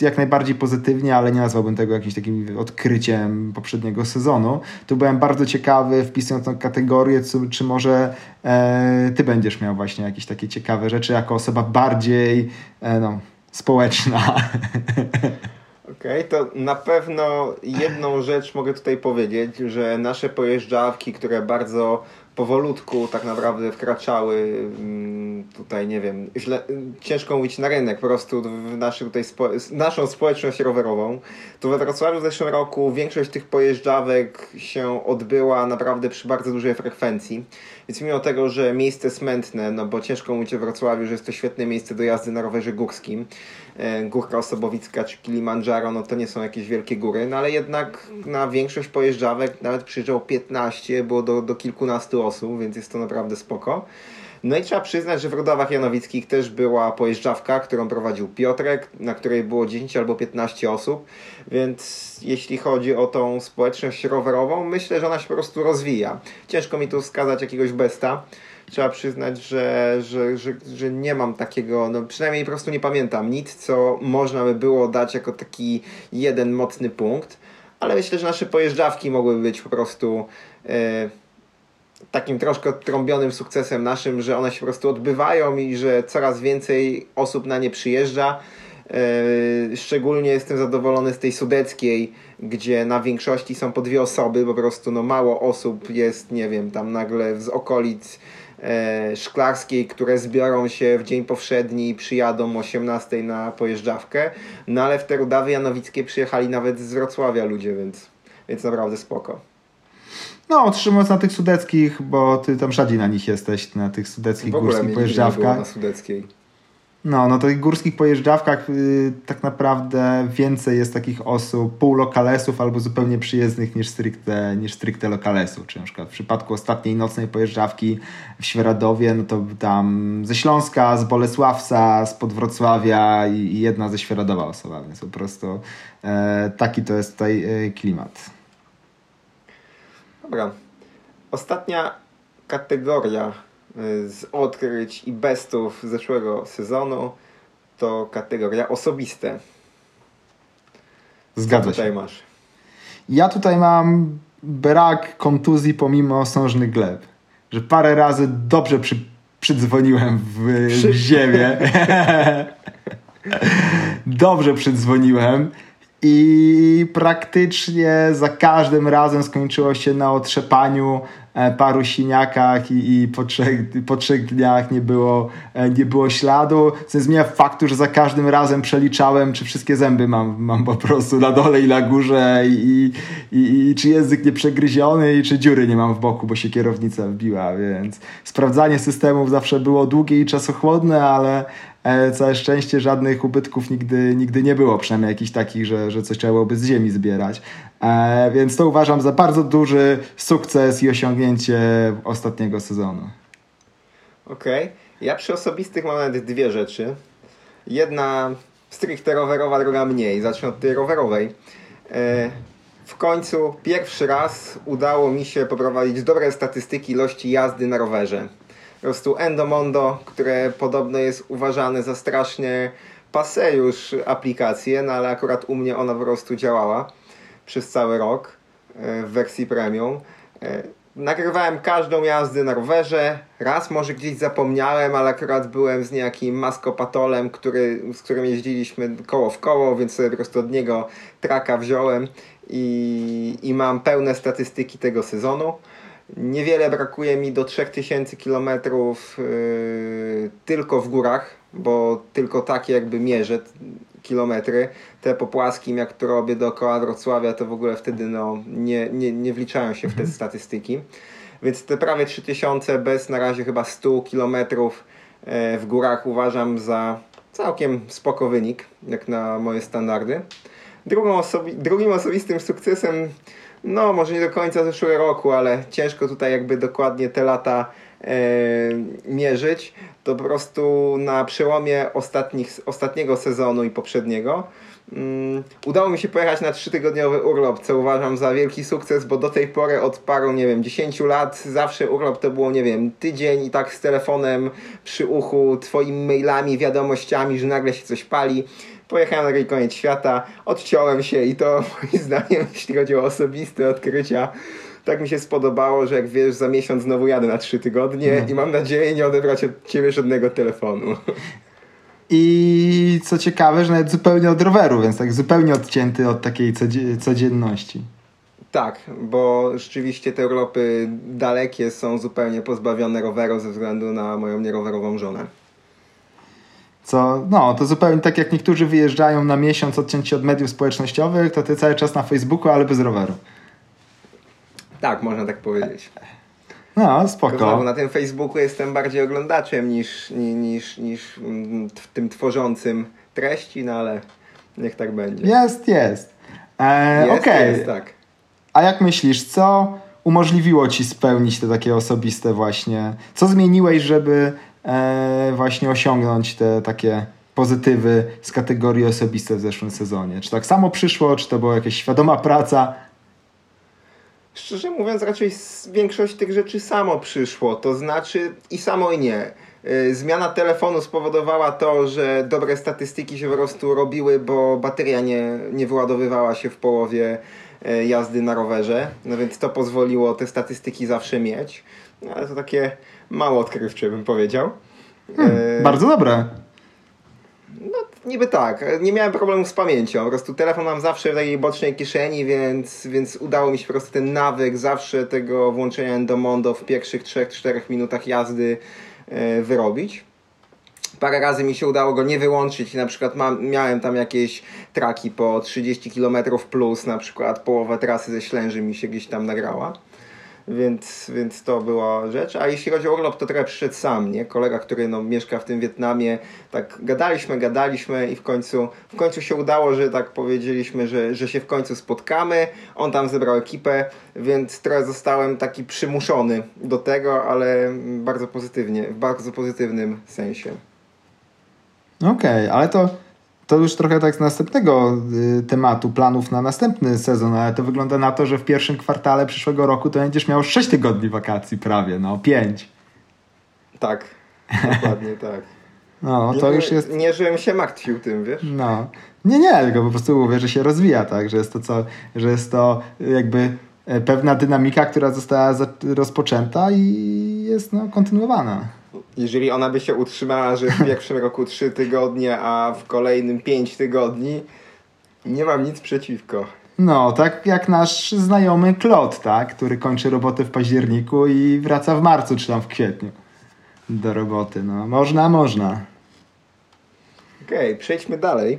jak najbardziej pozytywnie, ale nie nazwałbym tego jakimś takim odkryciem poprzedniego sezonu. Tu byłem bardzo ciekawy, wpisując tą kategorię, co, czy może e, ty będziesz miał właśnie jakieś takie ciekawe rzeczy jako osoba bardziej e, no, społeczna. *laughs* Okej, okay, to na pewno jedną rzecz mogę tutaj powiedzieć, że nasze pojeżdżawki, które bardzo powolutku tak naprawdę wkraczały mm, tutaj, nie wiem, źle, ciężko mówić na rynek, po prostu w naszy, tutaj spo, naszą społeczność rowerową, to we Wrocławiu w zeszłym roku większość tych pojeżdżawek się odbyła naprawdę przy bardzo dużej frekwencji. Więc mimo tego, że miejsce smętne, no bo ciężko mówić o Wrocławiu, że jest to świetne miejsce do jazdy na rowerze górskim, e, Górka Osobowicka czy Kilimandżaro, no to nie są jakieś wielkie góry, no ale jednak na większość pojeżdżawek nawet przyjeżdżało 15, było do, do kilkunastu osób, więc jest to naprawdę spoko. No i trzeba przyznać, że w Rodawach Janowickich też była pojeżdżawka, którą prowadził Piotrek, na której było 10 albo 15 osób, więc jeśli chodzi o tą społeczność rowerową, myślę, że ona się po prostu rozwija. Ciężko mi tu wskazać jakiegoś besta. Trzeba przyznać, że, że, że, że nie mam takiego, no przynajmniej po prostu nie pamiętam nic, co można by było dać jako taki jeden mocny punkt, ale myślę, że nasze pojeżdżawki mogłyby być po prostu. Yy, takim troszkę trąbionym sukcesem naszym, że one się po prostu odbywają i że coraz więcej osób na nie przyjeżdża. E, szczególnie jestem zadowolony z tej sudeckiej, gdzie na większości są po dwie osoby, po prostu no mało osób jest, nie wiem, tam nagle z okolic e, szklarskiej, które zbiorą się w dzień powszedni i przyjadą o 18 na pojeżdżawkę. No ale w te Rudawy Janowickie przyjechali nawet z Wrocławia ludzie, więc, więc naprawdę spoko. No, trzymując na tych sudeckich, bo ty tam szadzi na nich jesteś, na tych sudeckich górskich pojeżdżawkach. na sudeckiej. No, no to tych górskich pojeżdżawkach y, tak naprawdę więcej jest takich osób, półlokalesów albo zupełnie przyjezdnych niż stricte, niż stricte lokalesów. Czy na przykład w przypadku ostatniej nocnej pojeżdżawki w Świeradowie, no to tam ze Śląska, z Bolesławca, z Podwrocławia i, i jedna ze Świeradowa osoba, więc po prostu e, taki to jest tutaj e, klimat. Dobra. Ostatnia kategoria y, z odkryć i bestów zeszłego sezonu to kategoria osobiste. Zgadza Co tutaj masz? Ja tutaj mam brak kontuzji pomimo sążnych gleb. Że parę razy dobrze przy, przydzwoniłem w, przy... w ziemię. *laughs* *laughs* dobrze przydzwoniłem i praktycznie za każdym razem skończyło się na otrzepaniu e, paru siniakach i, i po, trzech, po trzech dniach nie było, e, nie było śladu, co nie zmienia faktu, że za każdym razem przeliczałem, czy wszystkie zęby mam, mam po prostu na dole i na górze i, i, i czy język nie przegryziony i czy dziury nie mam w boku, bo się kierownica wbiła, więc sprawdzanie systemów zawsze było długie i czasochłodne, ale całe szczęście żadnych ubytków nigdy, nigdy nie było, przynajmniej jakichś takich, że, że coś trzeba byłoby z ziemi zbierać. E, więc to uważam za bardzo duży sukces i osiągnięcie ostatniego sezonu. Okej. Okay. Ja przy osobistych mam nawet dwie rzeczy. Jedna stricte rowerowa, druga mniej. Zacznę od tej rowerowej. E, w końcu pierwszy raz udało mi się poprowadzić dobre statystyki ilości jazdy na rowerze. Prostu Endomondo, które podobno jest uważane za strasznie pase już aplikację, no ale akurat u mnie ona po prostu działała przez cały rok e, w wersji premium. E, nagrywałem każdą jazdę na rowerze. Raz może gdzieś zapomniałem, ale akurat byłem z niejakim maskopatolem, który, z którym jeździliśmy koło w koło, więc sobie po prostu od niego traka wziąłem i, i mam pełne statystyki tego sezonu. Niewiele brakuje mi do 3000 km yy, tylko w górach, bo tylko takie jakby mierzę kilometry. Te po płaskim, jak to robię dookoła Wrocławia, to w ogóle wtedy no, nie, nie, nie wliczają się w te statystyki. Więc te prawie 3000 bez na razie chyba 100 kilometrów e, w górach uważam za całkiem spoko wynik, jak na moje standardy. Osobi drugim osobistym sukcesem, no może nie do końca zeszłego roku, ale ciężko tutaj jakby dokładnie te lata e, mierzyć, to po prostu na przełomie ostatnich, ostatniego sezonu i poprzedniego um, udało mi się pojechać na trzytygodniowy urlop, co uważam za wielki sukces, bo do tej pory od paru, nie wiem, 10 lat zawsze urlop to było, nie wiem, tydzień i tak z telefonem przy uchu, twoimi mailami, wiadomościami, że nagle się coś pali pojechałem na taki koniec świata, odciąłem się i to *laughs* moim zdaniem, jeśli chodzi o osobiste odkrycia, tak mi się spodobało, że jak wiesz, za miesiąc znowu jadę na trzy tygodnie no. i mam nadzieję nie odebrać od ciebie żadnego telefonu. *laughs* I co ciekawe, że nawet zupełnie od roweru, więc tak zupełnie odcięty od takiej codzienności. Tak, bo rzeczywiście te urlopy dalekie są zupełnie pozbawione roweru ze względu na moją nierowerową żonę. Co, no, to zupełnie tak jak niektórzy wyjeżdżają na miesiąc odcięci od mediów społecznościowych, to ty cały czas na Facebooku, ale bez roweru. Tak, można tak powiedzieć. No, spoko. Znowu na tym Facebooku jestem bardziej oglądaczem niż, niż, niż tym tworzącym treści, no ale niech tak będzie. Jest, jest. E, jest, okay. jest, tak. A jak myślisz, co umożliwiło ci spełnić te takie osobiste właśnie? Co zmieniłeś, żeby właśnie osiągnąć te takie pozytywy z kategorii osobiste w zeszłym sezonie? Czy tak samo przyszło, czy to była jakaś świadoma praca? Szczerze mówiąc, raczej większość tych rzeczy samo przyszło, to znaczy i samo i nie. E, zmiana telefonu spowodowała to, że dobre statystyki się po prostu robiły, bo bateria nie, nie wyładowywała się w połowie e, jazdy na rowerze, no więc to pozwoliło te statystyki zawsze mieć. No, ale to takie mało odkrywcze bym powiedział. Hmm, e... Bardzo dobre. No niby tak. Nie miałem problemu z pamięcią. Po prostu telefon mam zawsze w takiej bocznej kieszeni, więc, więc udało mi się po prostu ten nawyk zawsze tego włączenia Endomondo w pierwszych 3-4 minutach jazdy e, wyrobić. Parę razy mi się udało go nie wyłączyć na przykład mam, miałem tam jakieś traki po 30 km plus, na przykład połowa trasy ze Ślęży mi się gdzieś tam nagrała więc, więc to była rzecz. A jeśli chodzi o urlop, to trochę przyszedł sam, nie? Kolega, który no, mieszka w tym Wietnamie, tak gadaliśmy, gadaliśmy i w końcu, w końcu się udało, że tak powiedzieliśmy, że, że się w końcu spotkamy. On tam zebrał ekipę, więc trochę zostałem taki przymuszony do tego, ale bardzo pozytywnie, w bardzo pozytywnym sensie. Okej, okay, ale to to już trochę tak z następnego y, tematu, planów na następny sezon, ale to wygląda na to, że w pierwszym kwartale przyszłego roku to będziesz miał 6 tygodni wakacji prawie, no 5. Tak, dokładnie *laughs* tak. No, to nie, już jest... Nie, żebym się martwił tym, wiesz? No. Nie, nie, tylko po prostu mówię, że się rozwija, tak, że jest to co, że jest to jakby e, pewna dynamika, która została rozpoczęta i jest no, kontynuowana jeżeli ona by się utrzymała, że w pierwszym roku 3 tygodnie, a w kolejnym 5 tygodni, nie mam nic przeciwko. No, tak jak nasz znajomy Klot, tak? który kończy robotę w październiku i wraca w marcu czy tam w kwietniu do roboty. No, można, można. Okej, okay, przejdźmy dalej.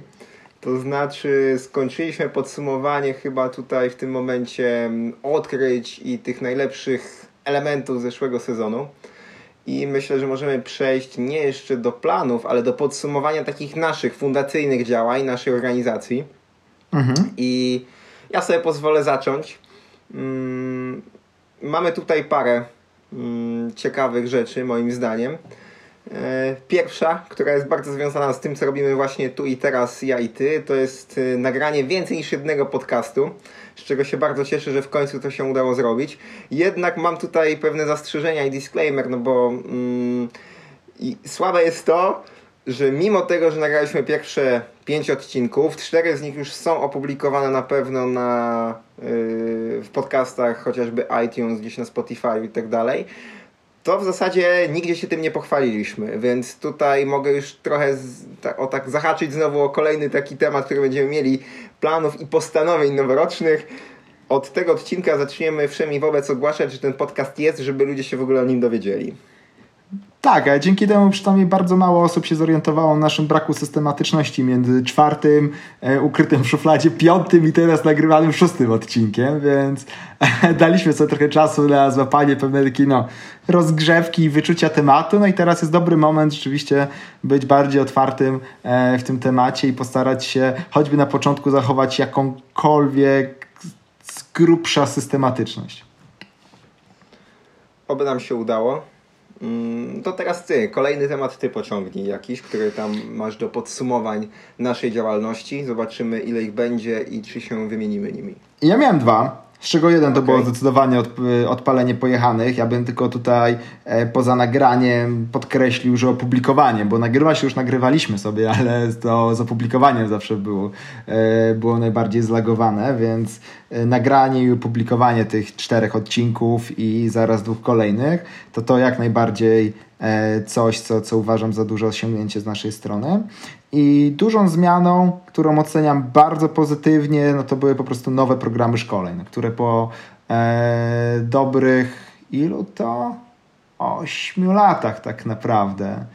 To znaczy, skończyliśmy podsumowanie chyba tutaj w tym momencie mm, odkryć i tych najlepszych elementów zeszłego sezonu. I myślę, że możemy przejść nie jeszcze do planów, ale do podsumowania takich naszych fundacyjnych działań, naszej organizacji. Mhm. I ja sobie pozwolę zacząć. Mm, mamy tutaj parę mm, ciekawych rzeczy, moim zdaniem. E, pierwsza, która jest bardzo związana z tym, co robimy właśnie tu i teraz, ja i ty, to jest e, nagranie więcej niż jednego podcastu, z czego się bardzo cieszę, że w końcu to się udało zrobić. Jednak mam tutaj pewne zastrzeżenia i disclaimer, no bo mm, słabe jest to, że mimo tego, że nagraliśmy pierwsze pięć odcinków, cztery z nich już są opublikowane na pewno na, yy, w podcastach, chociażby iTunes, gdzieś na Spotify i tak dalej, to w zasadzie nigdzie się tym nie pochwaliliśmy, więc tutaj mogę już trochę z, ta, o tak zahaczyć znowu o kolejny taki temat, który będziemy mieli planów i postanowień noworocznych. Od tego odcinka zaczniemy wszemi wobec ogłaszać, że ten podcast jest, żeby ludzie się w ogóle o nim dowiedzieli. Tak, a dzięki temu przynajmniej bardzo mało osób się zorientowało na naszym braku systematyczności między czwartym, e, ukrytym w szufladzie, piątym i teraz nagrywanym szóstym odcinkiem, więc *laughs* daliśmy sobie trochę czasu na złapanie pewnej takiej no, rozgrzewki i wyczucia tematu. No i teraz jest dobry moment rzeczywiście być bardziej otwartym e, w tym temacie i postarać się choćby na początku zachować jakąkolwiek grubsza systematyczność. Oby nam się udało. Mm, to teraz ty, kolejny temat ty pociągnij jakiś, który tam masz do podsumowań naszej działalności. Zobaczymy ile ich będzie i czy się wymienimy nimi. Ja miałem dwa. Z czego jeden to okay. było zdecydowanie od, odpalenie pojechanych. Ja bym tylko tutaj e, poza nagraniem podkreślił, że opublikowanie, bo nagrywać już nagrywaliśmy sobie, *laughs* ale to z opublikowaniem zawsze było, e, było najbardziej zlagowane, więc e, nagranie i opublikowanie tych czterech odcinków i zaraz dwóch kolejnych, to to jak najbardziej coś, co, co uważam za duże osiągnięcie z naszej strony. I dużą zmianą, którą oceniam bardzo pozytywnie, no to były po prostu nowe programy szkoleń, które po e, dobrych ilu to? Ośmiu latach tak naprawdę e,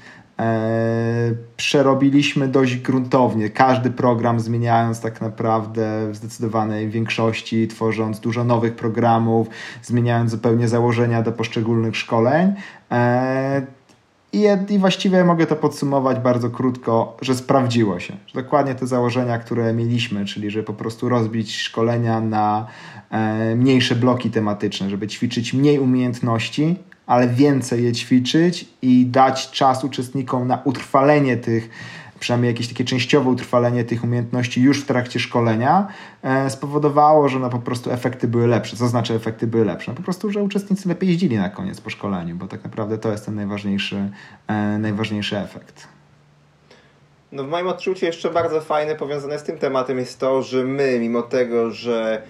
przerobiliśmy dość gruntownie. Każdy program zmieniając tak naprawdę w zdecydowanej większości, tworząc dużo nowych programów, zmieniając zupełnie założenia do poszczególnych szkoleń. E, i, I właściwie mogę to podsumować bardzo krótko, że sprawdziło się. Że dokładnie te założenia, które mieliśmy, czyli że po prostu rozbić szkolenia na e, mniejsze bloki tematyczne, żeby ćwiczyć mniej umiejętności, ale więcej je ćwiczyć i dać czas uczestnikom na utrwalenie tych przynajmniej jakieś takie częściowe utrwalenie tych umiejętności już w trakcie szkolenia e, spowodowało, że no po prostu efekty były lepsze. Co znaczy efekty były lepsze? No po prostu, że uczestnicy lepiej jeździli na koniec po szkoleniu, bo tak naprawdę to jest ten najważniejszy, e, najważniejszy efekt. No w moim odczuciu jeszcze bardzo fajne powiązane z tym tematem jest to, że my, mimo tego, że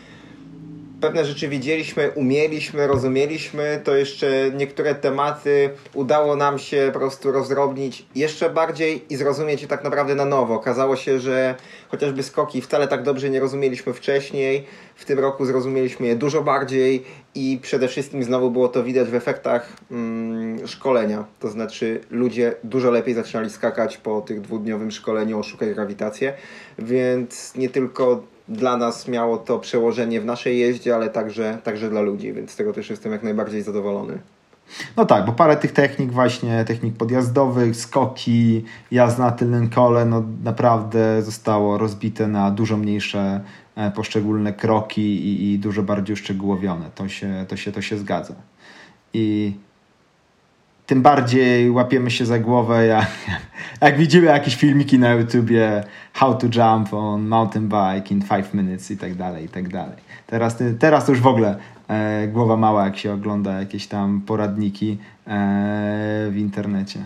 pewne rzeczy widzieliśmy, umieliśmy, rozumieliśmy, to jeszcze niektóre tematy udało nam się po prostu rozrobnić jeszcze bardziej i zrozumieć je tak naprawdę na nowo. Okazało się, że chociażby skoki wcale tak dobrze nie rozumieliśmy wcześniej, w tym roku zrozumieliśmy je dużo bardziej i przede wszystkim znowu było to widać w efektach mm, szkolenia. To znaczy ludzie dużo lepiej zaczynali skakać po tych dwudniowym szkoleniu Oszukaj Grawitację, więc nie tylko dla nas miało to przełożenie w naszej jeździe, ale także, także dla ludzi, więc z tego też jestem jak najbardziej zadowolony. No tak, bo parę tych technik właśnie, technik podjazdowych, skoki, jazda na tylnym kole, no naprawdę zostało rozbite na dużo mniejsze e, poszczególne kroki i, i dużo bardziej uszczegółowione. To się, to, się, to się zgadza. I tym bardziej łapiemy się za głowę, jak, *laughs* jak widzimy jakieś filmiki na YouTubie how to jump on mountain bike in 5 minutes i tak dalej, i tak dalej. Teraz, teraz już w ogóle e, głowa mała, jak się ogląda jakieś tam poradniki e, w internecie.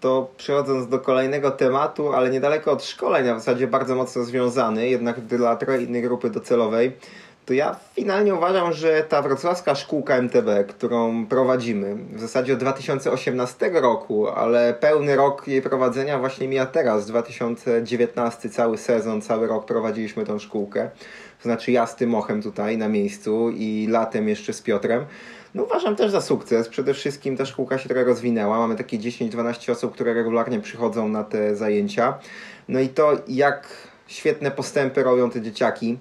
To przechodząc do kolejnego tematu, ale niedaleko od szkolenia, w zasadzie bardzo mocno związany, jednak dla trochę innej grupy docelowej, to ja finalnie uważam, że ta wrocławska szkółka MTB, którą prowadzimy w zasadzie od 2018 roku, ale pełny rok jej prowadzenia właśnie mija teraz, 2019, cały sezon, cały rok prowadziliśmy tą szkółkę. To znaczy ja z Tymochem tutaj na miejscu i latem jeszcze z Piotrem. No uważam też za sukces. Przede wszystkim ta szkółka się trochę rozwinęła. Mamy takie 10-12 osób, które regularnie przychodzą na te zajęcia. No i to jak świetne postępy robią te dzieciaki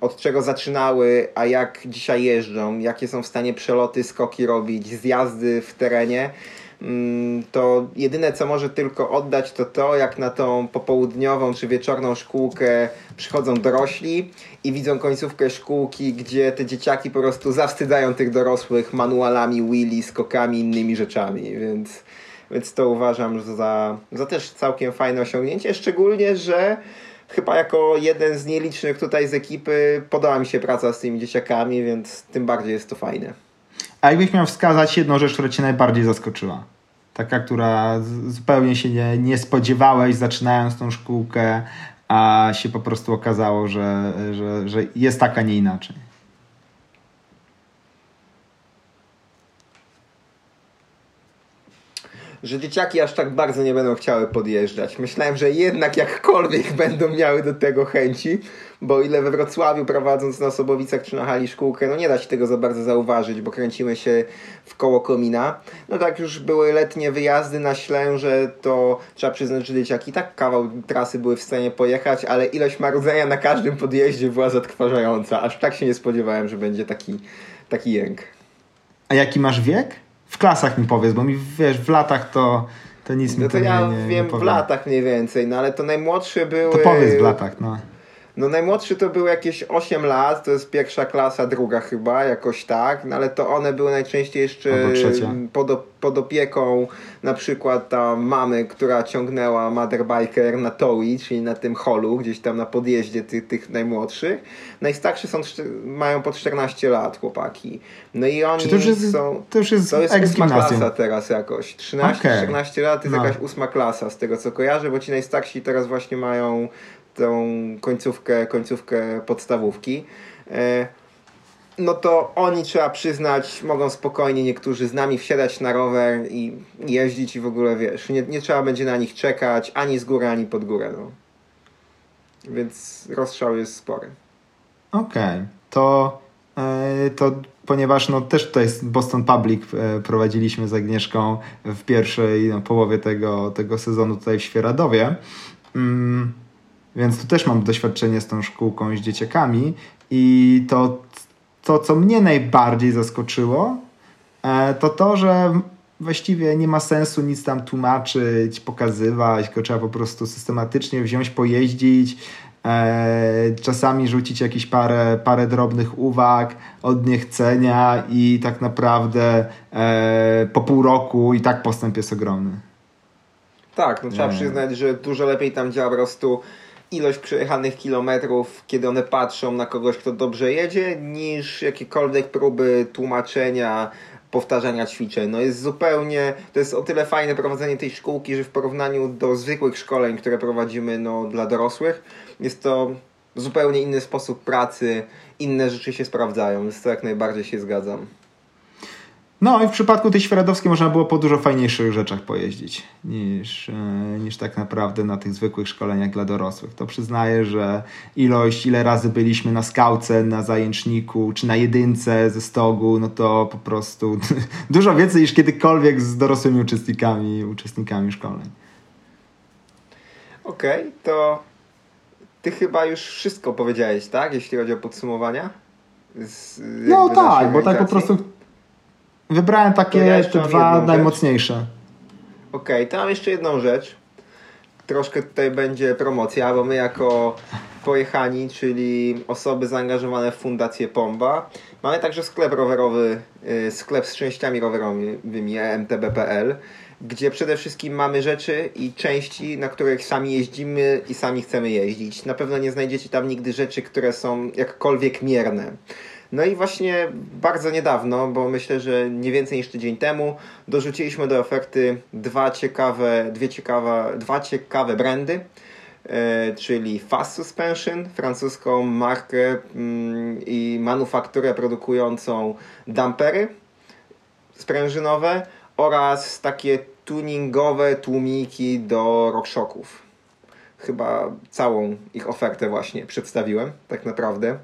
od czego zaczynały, a jak dzisiaj jeżdżą, jakie są w stanie przeloty, skoki robić, zjazdy w terenie. mm, to jedyne co może tylko oddać to to, jak na tą popołudniową czy wieczorną szkółkę przychodzą dorośli i widzą końcówkę szkółki, gdzie te dzieciaki po prostu zawstydzają tych dorosłych manualami, wheelie, skokami, innymi rzeczami, więc, więc to uważam za, za też całkiem fajne osiągnięcie, szczególnie, że chyba jako jeden z nielicznych tutaj z ekipy podoba mi się praca z tymi dzieciakami, więc tym bardziej jest to fajne. A jakbyś miał wskazać jedną rzecz, która cię najbardziej zaskoczyła? Taka, która zupełnie się nie, nie spodziewałeś zaczynając tą szkółkę, a się po prostu okazało, że, że, że jest tak, a nie inaczej. Że dzieciaki aż tak bardzo nie będą chciały podjeżdżać. Myślałem, że jednak jakkolwiek *laughs* będą miały do tego chęci, bo ile we Wrocławiu prowadząc na Osobowicach czy na hali szkółkę, no nie da się tego za bardzo zauważyć, bo kręcimy się w koło komina. No tak już były letnie wyjazdy na Ślęże, to trzeba przyznać, że dzieciaki tak kawał trasy były w stanie pojechać, ale ilość marudzenia na każdym podjeździe była zatrważająca. Aż tak się nie spodziewałem, że będzie taki, taki jęk. A jaki masz wiek? W klasach mi powiedz, bo mi wiesz, w latach to, to nic no mi to nie, ja nie, wiem nie w latach mniej więcej, no ale to najmłodszy był. To powiedz w latach, no. No najmłodszy to był jakieś 8 lat, to jest pierwsza klasa, druga chyba, jakoś tak, no ale to one były najczęściej jeszcze pod, pod opieką na przykład ta mamy, która ciągnęła mother biker na towi, czyli na tym holu, gdzieś tam na podjeździe tych, tych najmłodszych. Najstarszy są, mają po 14 lat chłopaki. No i oni to już jest, są... To już jest, to jest ósma klasa teraz jakoś. 13-14 okay. lat to jest no. jakaś ósma klasa z tego co kojarzę, bo ci najstarsi teraz właśnie mają tą końcówkę, końcówkę podstawówki, e, no to oni trzeba przyznać, mogą spokojnie niektórzy z nami wsiadać na rower i jeździć i w ogóle wiesz, nie, nie trzeba będzie na nich czekać ani z góry, ani pod górę. No. Więc rozstrzał jest spory. Okej, okay. to, yy, to ponieważ no, też tutaj Boston Public e, prowadziliśmy z Agnieszką w pierwszej no, połowie tego, tego sezonu tutaj w Świeradowie. Mm więc tu też mam doświadczenie z tą szkółką i z dzieciakami. I to, to co mnie najbardziej zaskoczyło, e, to to, że właściwie nie ma sensu nic tam tłumaczyć, pokazywać, tylko trzeba po prostu systematycznie wziąć, pojeździć, e, czasami rzucić jakieś parę, parę drobnych uwag, od niechcenia i tak naprawdę e, po pół roku i tak postęp jest ogromny. Tak, no trzeba przyznać, że dużo lepiej tam działa po prostu ilość przejechanych kilometrów, kiedy one patrzą na kogoś, kto dobrze jedzie, niż jakiekolwiek próby tłumaczenia, powtarzania ćwiczeń. No jest zupełnie, to jest o tyle fajne prowadzenie tej szkółki, że w porównaniu do zwykłych szkoleń, które prowadzimy no, dla dorosłych, jest to zupełnie inny sposób pracy, inne rzeczy się sprawdzają, więc to jak najbardziej się zgadzam. No i w przypadku tej Świeradowskiej można było po dużo fajniejszych rzeczach pojeździć niż, e, niż tak naprawdę na tych zwykłych szkoleniach dla dorosłych. To przyznaję, że ilość, ile razy byliśmy na skałce, na zajęczniku, czy na jedynce ze stogu, no to po prostu *laughs* dużo więcej niż kiedykolwiek z dorosłymi uczestnikami, uczestnikami szkoleń. Okej, okay, to ty chyba już wszystko powiedziałeś, tak? Jeśli chodzi o podsumowania? Z, no tak, bo tak po prostu Wybrałem takie jeszcze dwa najmocniejsze. Okej, okay, to mam jeszcze jedną rzecz. Troszkę tutaj będzie promocja, bo my jako pojechani, czyli osoby zaangażowane w Fundację Pomba, mamy także sklep rowerowy, y, sklep z częściami rowerowymi emtb.pl, gdzie przede wszystkim mamy rzeczy i części, na których sami jeździmy i sami chcemy jeździć. Na pewno nie znajdziecie tam nigdy rzeczy, które są jakkolwiek mierne. No i właśnie bardzo niedawno, bo myślę, że nie więcej niż tydzień temu, dorzuciliśmy do oferty dwa ciekawe, dwie ciekawe, dwa ciekawe brandy, e, czyli Fast Suspension, francuską markę mm, i manufakturę produkującą dampery sprężynowe oraz takie tuningowe tłumiki do RockShoxów chyba całą ich ofertę właśnie przedstawiłem, tak naprawdę.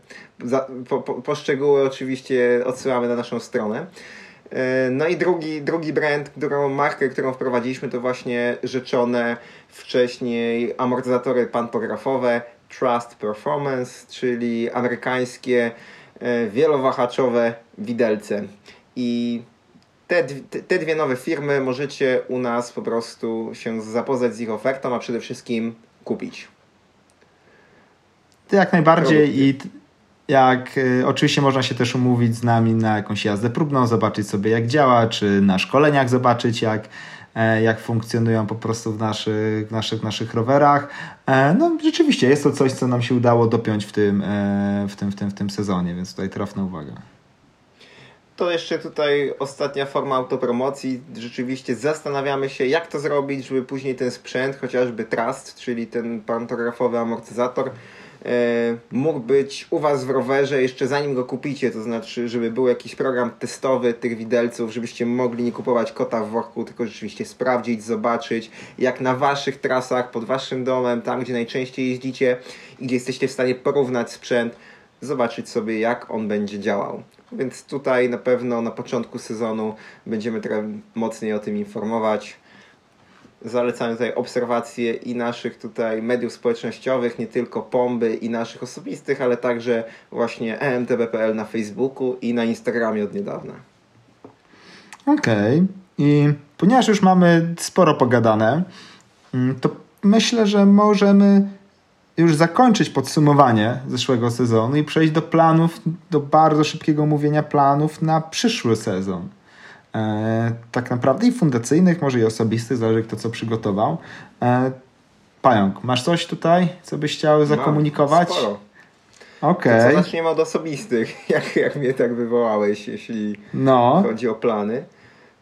Za, po, po, poszczegóły oczywiście odsyłamy na naszą stronę. E, no i drugi, drugi brand, którą markę, którą wprowadziliśmy, to właśnie rzeczone wcześniej amortyzatory pantografowe Trust Performance, czyli amerykańskie e, wielowahaczowe widelce. I te, te dwie nowe firmy możecie u nas po prostu się zapoznać z ich ofertą, a przede wszystkim kupić. Jak najbardziej i jak y, oczywiście można się też umówić z nami na jakąś jazdę próbną, zobaczyć sobie jak działa, czy na szkoleniach zobaczyć jak, e, jak funkcjonują po prostu w naszych, naszych, naszych rowerach. E, no rzeczywiście jest to coś, co nam się udało dopiąć w tym, e, w tym, w tym, w tym sezonie, więc tutaj trafna uwaga. To jeszcze tutaj ostatnia forma autopromocji. Rzeczywiście zastanawiamy się, jak to zrobić, żeby później ten sprzęt, chociażby Trust, czyli ten pantografowy amortyzator, mógł być u Was w rowerze jeszcze zanim go kupicie, to znaczy, żeby był jakiś program testowy tych widelców, żebyście mogli nie kupować kota w worku, tylko rzeczywiście sprawdzić, zobaczyć, jak na Waszych trasach, pod Waszym domem, tam gdzie najczęściej jeździcie i gdzie jesteście w stanie porównać sprzęt, zobaczyć sobie, jak on będzie działał. Więc tutaj na pewno na początku sezonu będziemy trochę mocniej o tym informować. Zalecamy tutaj obserwacje i naszych tutaj mediów społecznościowych, nie tylko Pomby i naszych osobistych, ale także właśnie emtb.pl na Facebooku i na Instagramie od niedawna. Okej. Okay. I ponieważ już mamy sporo pogadane, mm, to myślę, że możemy już zakończyć podsumowanie zeszłego sezonu i przejść do planów, do bardzo szybkiego mówienia planów na przyszły sezon. E, tak naprawdę i fundacyjnych, może i osobistych, zależy kto co przygotował. E, Pająk, masz coś tutaj, co byś chciał zakomunikować? Mam sporo. Okej. Okay. zaczniemy od osobistych, *laughs* jak, jak mnie tak wywołałeś, jeśli no. chodzi o plany.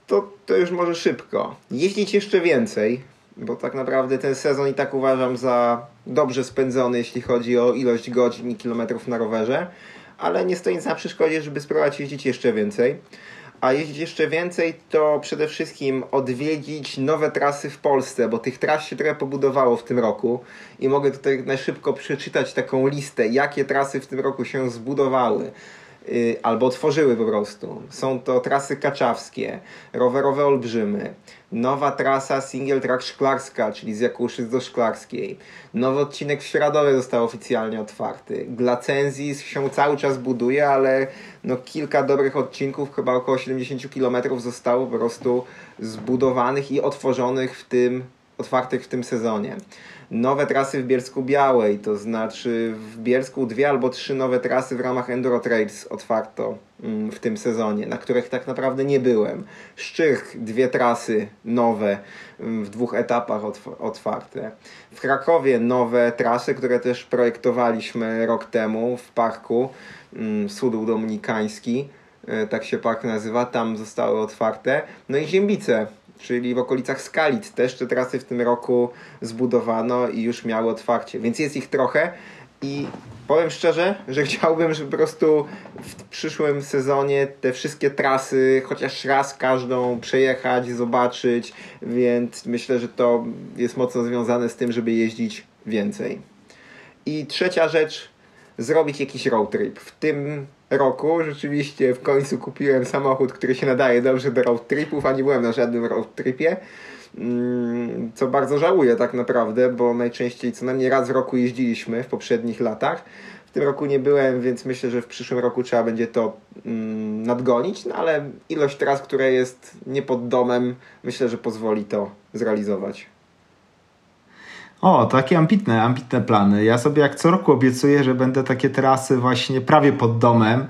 To, to już może szybko. Jeździć jeszcze więcej, bo tak naprawdę ten sezon i tak uważam za dobrze spędzony, jeśli chodzi o ilość godzin i kilometrów na rowerze, ale nie stoi nic na przeszkodzie, żeby spróbować jeździć jeszcze więcej. A jeździć jeszcze więcej to przede wszystkim odwiedzić nowe trasy w Polsce, bo tych tras się trochę pobudowało w tym roku i mogę tutaj na szybko przeczytać taką listę, jakie trasy w tym roku się zbudowały. Y, albo tworzyły po prostu. Są to trasy kaczawskie, rowerowe olbrzymy, nowa trasa single track szklarska, czyli z Jakuszyc do Szklarskiej. Nowy odcinek w Śradowie został oficjalnie otwarty. Glacenzis się cały czas buduje, ale no kilka dobrych odcinków, chyba około 70 km zostało po prostu zbudowanych i otworzonych w tym, otwartych w tym sezonie nowe trasy w Bielsku Białej, to znaczy w Bielsku dwie albo trzy nowe trasy w ramach Enduro Trails otwarto mm, w tym sezonie, na których tak naprawdę nie byłem. Szczych dwie trasy nowe mm, w dwóch etapach otwarte. W Krakowie nowe trasy, które też projektowaliśmy rok temu w parku mm, Sudół Dominikański, e, tak się park nazywa, tam zostały otwarte. No i Ziembice czyli w okolicach Skalic też te trasy w tym roku zbudowano i już miały otwarcie, więc jest ich trochę i powiem szczerze, że *laughs* chciałbym, żeby po prostu w przyszłym sezonie te wszystkie trasy chociaż raz każdą przejechać, zobaczyć, więc myślę, że to jest mocno związane z tym, żeby jeździć więcej. I trzecia rzecz, zrobić jakiś road trip. W tym roku rzeczywiście w końcu kupiłem samochód, który się nadaje dobrze do road tripów, a nie byłem na żadnym road tripie. Mm, co bardzo żałuję tak naprawdę, bo najczęściej co najmniej raz w roku jeździliśmy w poprzednich latach. W tym roku nie byłem, więc myślę, że w przyszłym roku trzeba będzie to mm, nadgonić, no ale ilość tras, która jest nie pod domem, myślę, że pozwoli to zrealizować. O, takie ambitne, ambitne plany. Ja sobie jak co roku obiecuję, że będę takie trasy właśnie prawie pod domem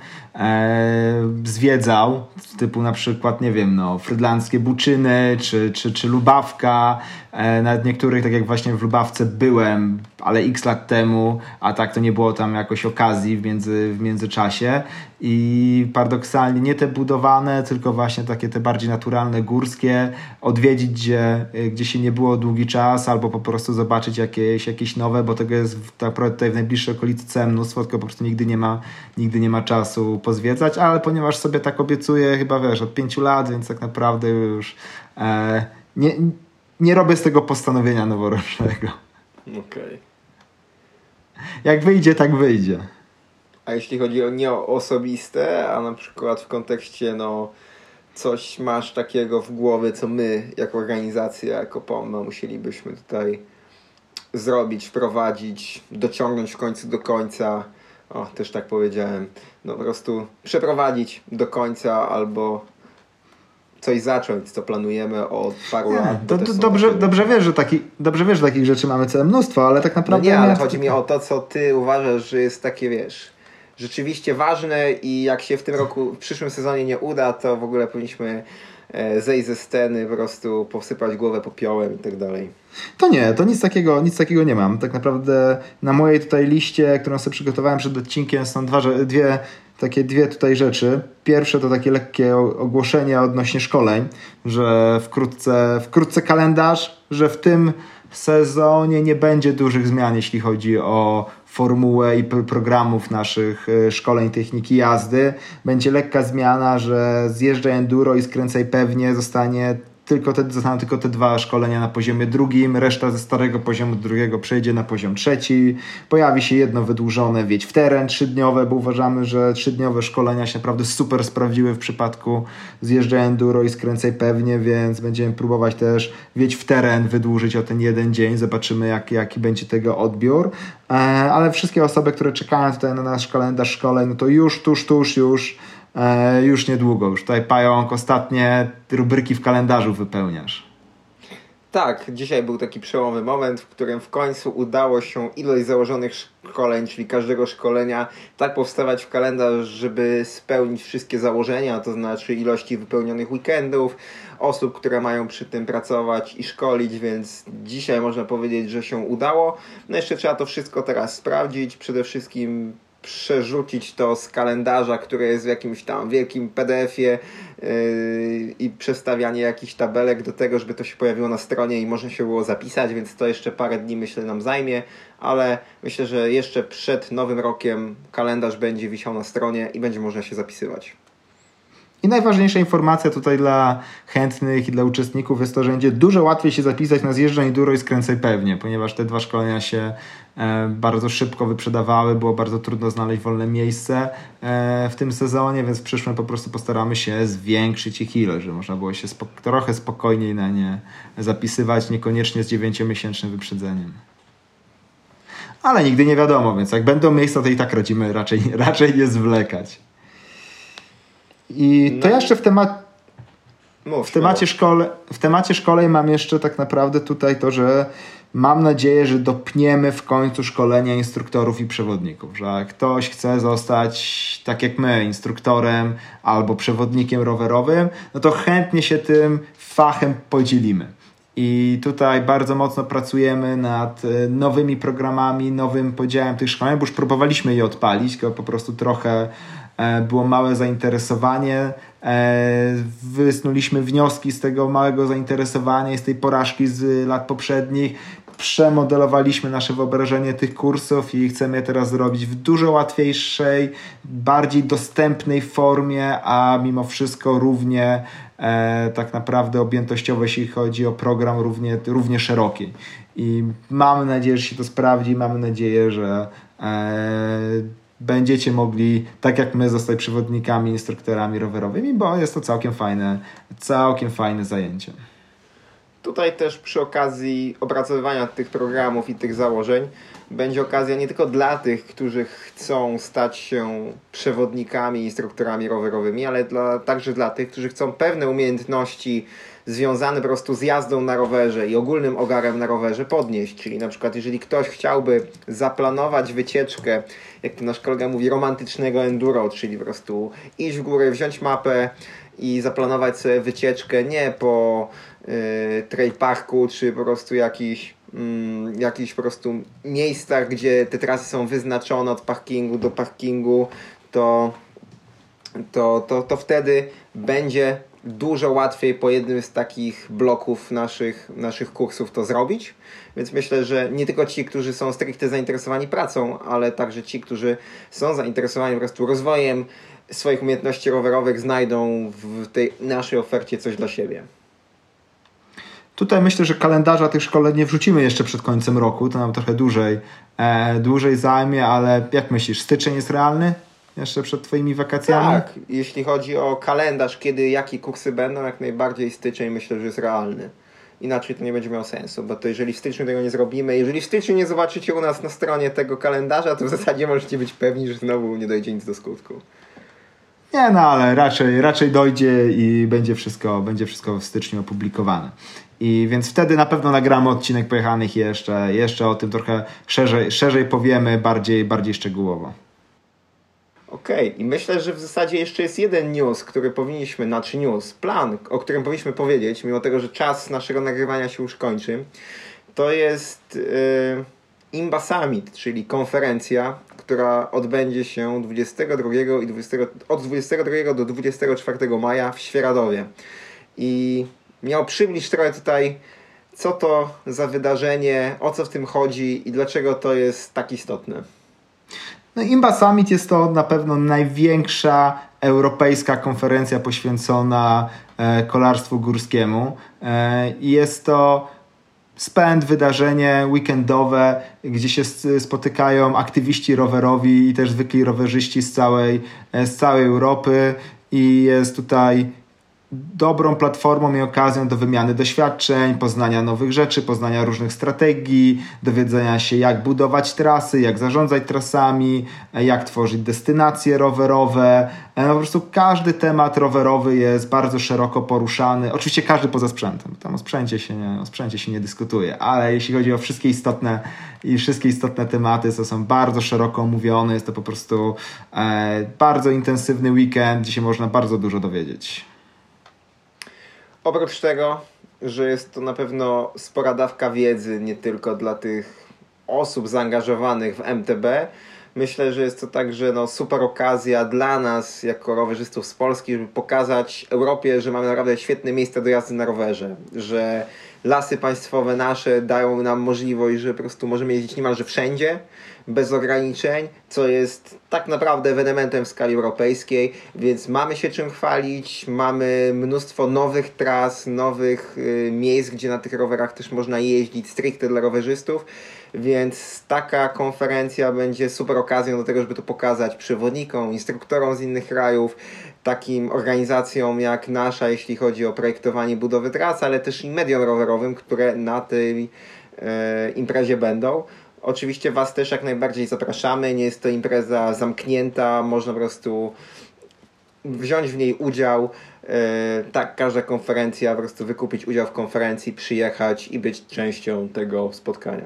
zwiedzał, typu na przykład, nie wiem, no, frydlandzkie Buczyny, czy, czy, czy Lubawka, e, nawet niektórych, tak jak właśnie w Lubawce byłem, ale x lat temu, a tak to nie było tam jakoś okazji w, między, w międzyczasie. I paradoksalnie nie te budowane, tylko właśnie takie te bardziej naturalne, górskie, odwiedzić gdzie, gdzie się nie było długi czas, albo po prostu zobaczyć jakieś, jakieś nowe, bo tego jest tak naprawdę tutaj w najbliższej okolicy mnóstwo, tylko po prostu nigdy nie ma, nigdy nie ma czasu pozwiedzać, ale ponieważ sobie tak obiecuję, chyba wiesz, od pięciu lat, więc tak naprawdę już e, nie, nie robię z tego postanowienia noworocznego. Okej. Okay. Jak wyjdzie, tak wyjdzie. A jeśli chodzi o nie o osobiste, a na przykład w kontekście no coś masz takiego w głowie, co my jako organizacja, jako POMA musielibyśmy tutaj zrobić, wprowadzić, dociągnąć w końcu do końca, o, też tak powiedziałem, no po prostu przeprowadzić do końca albo coś zacząć, co planujemy od paru Nie, lat. dobrze, takie- dobrze, wiesz, że taki, dobrze wiesz, że takich rzeczy mamy całe mnóstwo, ale tak No naprawdę... nie, ale chodzi mi o to, co ty uważasz, że jest takie, wiesz, rzeczywiście ważne i jak się w tym roku, w przyszłym sezonie nie uda, to w ogóle powinniśmy zejść ze sceny, po prostu posypać głowę popiołem i tak dalej. To nie, to nic takiego, nic takiego nie mam. Tak naprawdę na mojej tutaj liście, którą sobie przygotowałem przed odcinkiem, są dwa, dwie, takie dwie tutaj rzeczy. Pierwsze to takie lekkie ogłoszenie odnośnie szkoleń, że wkrótce, wkrótce kalendarz, że w tym sezonie nie będzie dużych zmian, jeśli chodzi o formułę i pr- programów naszych e, szkoleń techniki jazdy. Będzie lekka zmiana, że zjeżdżaj enduro i skręcaj pewnie zostanie tylko te, zostaną tylko te dwa szkolenia na poziomie drugim, reszta ze starego poziomu drugiego przejdzie na poziom trzeci. Pojawi się jedno wydłużone wiedź w teren trzydniowe, bo uważamy, że trzydniowe szkolenia się naprawdę super sprawdziły w przypadku zjeżdżaj enduro i skręcaj pewnie, więc będziemy próbować też wiedź w teren wydłużyć o ten jeden dzień. Zobaczymy, jak, jaki będzie tego odbiór. E, ale wszystkie osoby, które czekają tutaj na nasz kalendarz szkoleń, no to już, tuż, tuż, już E, już niedługo. Już tutaj pająk, ostatnie rubryki w kalendarzu wypełniasz. Tak, dzisiaj był taki przełomowy moment, w którym w końcu udało się ilość założonych szkoleń, czyli każdego szkolenia, tak powstawać w kalendarz, żeby spełnić wszystkie założenia, to znaczy ilości wypełnionych weekendów, osób, które mają przy tym pracować i szkolić, więc dzisiaj można powiedzieć, że się udało. No jeszcze trzeba to wszystko teraz sprawdzić, przede wszystkim przerzucić to z kalendarza, które jest w jakimś tam wielkim PDF-ie yy, i przestawianie jakichś tabelek do tego, żeby to się pojawiło na stronie i można się było zapisać, więc to jeszcze parę dni myślę nam zajmie, ale myślę, że jeszcze przed nowym rokiem kalendarz będzie wisiał na stronie i będzie można się zapisywać. I najważniejsza informacja tutaj dla chętnych i dla uczestników jest to, że będzie dużo łatwiej się zapisać na zjeżdżaj enduro i skręcaj pewnie, ponieważ te dwa szkolenia się e, bardzo szybko wyprzedawały, było bardzo trudno znaleźć wolne miejsce e, w tym sezonie, więc w przyszłym po prostu postaramy się zwiększyć ich ilość, żeby można było się spok- trochę spokojniej na nie zapisywać, niekoniecznie z dziewięciomiesięcznym wyprzedzeniem. Ale nigdy nie wiadomo, więc jak będą miejsca, to i tak radzimy raczej, *laughs* raczej nie zwlekać. I to No. jeszcze w temat, Mów, w temacie, szkole, w temacie szkoleń mam jeszcze tak naprawdę tutaj to, że mam nadzieję, że dopniemy w końcu szkolenia instruktorów i przewodników, że jak ktoś chce zostać tak jak my, instruktorem albo przewodnikiem rowerowym, no to chętnie się tym fachem podzielimy. I tutaj bardzo mocno pracujemy nad e, nowymi programami, nowym podziałem tych szkoleń, bo już próbowaliśmy je odpalić, tylko po prostu trochę było małe zainteresowanie. E, Wysnuliśmy wnioski z tego małego zainteresowania i z tej porażki z lat poprzednich. Przemodelowaliśmy nasze wyobrażenie tych kursów i chcemy je teraz zrobić w dużo łatwiejszej, bardziej dostępnej formie, a mimo wszystko równie e, tak naprawdę objętościowo, jeśli chodzi o program, równie, równie szeroki. I mamy nadzieję, że się to sprawdzi, mamy nadzieję, że e, będziecie mogli, tak jak my, zostać przewodnikami, instruktorami rowerowymi, bo jest to całkiem fajne, całkiem fajne zajęcie. Tutaj też przy okazji opracowywania tych programów i tych założeń będzie okazja nie tylko dla tych, którzy chcą stać się przewodnikami, instruktorami rowerowymi, ale dla, także dla tych, którzy chcą pewne umiejętności związane po prostu z jazdą na rowerze i ogólnym ogarem na rowerze podnieść. Czyli na przykład jeżeli ktoś chciałby zaplanować wycieczkę, jak to nasz kolega mówi, romantycznego enduro, czyli po prostu iść w górę, wziąć mapę i zaplanować sobie wycieczkę nie po y, trail parku, czy po prostu jakiś mm, jakichś po prostu miejscach, gdzie te trasy są wyznaczone od parkingu do parkingu, to, to, to, to wtedy będzie dużo łatwiej po jednym z takich bloków naszych, naszych kursów to zrobić. Więc myślę, że nie tylko ci, którzy są stricte zainteresowani pracą, ale także ci, którzy są zainteresowani po prostu rozwojem swoich umiejętności rowerowych, znajdą w tej naszej ofercie coś dla siebie. Tutaj myślę, że kalendarza tych szkoleń nie wrzucimy jeszcze przed końcem roku, to nam trochę dłużej, e, dłużej zajmie, ale jak myślisz, styczeń jest realny? Jeszcze przed twoimi wakacjami? Tak, jeśli chodzi o kalendarz, kiedy jakie kursy będą, jak najbardziej styczeń myślę, że jest realny. Inaczej to nie będzie miało sensu, bo to jeżeli w styczniu tego nie zrobimy, jeżeli w styczniu nie zobaczycie u nas na stronie tego kalendarza, to w zasadzie możecie być pewni, że znowu nie dojdzie nic do skutku. Nie, no ale raczej, raczej dojdzie i będzie wszystko, będzie wszystko w styczniu opublikowane. I więc wtedy na pewno nagramy odcinek pojechanych jeszcze, jeszcze o tym trochę szerzej, szerzej powiemy, bardziej, bardziej szczegółowo. Okej, okay. i myślę, że w zasadzie jeszcze jest jeden news, który powinniśmy, znaczy news, plan, o którym powinniśmy powiedzieć, mimo tego, że czas naszego nagrywania się już kończy. To jest yy, Imba Summit, czyli konferencja, która odbędzie się 22 i 20, od 22 do 24 maja w Świeradowie. I miał przybliżyć trochę tutaj, co to za wydarzenie, o co w tym chodzi i dlaczego to jest tak istotne. No Imba Summit jest to na pewno największa europejska konferencja poświęcona e, kolarstwu górskiemu. E, jest to spęd, wydarzenie weekendowe, gdzie się spotykają aktywiści rowerowi i też zwykli rowerzyści z całej, e, z całej Europy i jest tutaj dobrą platformą i okazją do wymiany doświadczeń, poznania nowych rzeczy, poznania różnych strategii, dowiedzenia się jak budować trasy, jak zarządzać trasami, jak tworzyć destynacje rowerowe. No, po prostu każdy temat rowerowy jest bardzo szeroko poruszany. Oczywiście każdy poza sprzętem. Tam o sprzęcie się nie, o sprzęcie się nie dyskutuje, ale jeśli chodzi o wszystkie istotne i wszystkie istotne tematy, to są bardzo szeroko omówione. Jest to po prostu e, bardzo intensywny weekend, gdzie się można bardzo dużo dowiedzieć. Oprócz tego, że jest to na pewno spora dawka wiedzy, nie tylko dla tych osób zaangażowanych w MTB, myślę, że jest to także no, super okazja dla nas, jako rowerzystów z Polski, żeby pokazać Europie, że mamy naprawdę świetne miejsca do jazdy na rowerze, że lasy państwowe nasze dają nam możliwość, że po prostu możemy jeździć niemalże wszędzie, bez ograniczeń, co jest tak naprawdę ewenementem w skali europejskiej, więc mamy się czym chwalić, mamy mnóstwo nowych tras, nowych y, miejsc, gdzie na tych rowerach też można jeździć stricte dla rowerzystów, więc taka konferencja będzie super okazją do tego, żeby to pokazać przewodnikom, instruktorom z innych krajów, takim organizacjom jak nasza, jeśli chodzi o projektowanie budowy tras, ale też i mediom rowerowym, które na tej e, imprezie będą. Oczywiście Was też jak najbardziej zapraszamy. Nie jest to impreza zamknięta, można po prostu wziąć w niej udział. E, tak, każda konferencja, po prostu wykupić udział w konferencji, przyjechać i być częścią tego spotkania.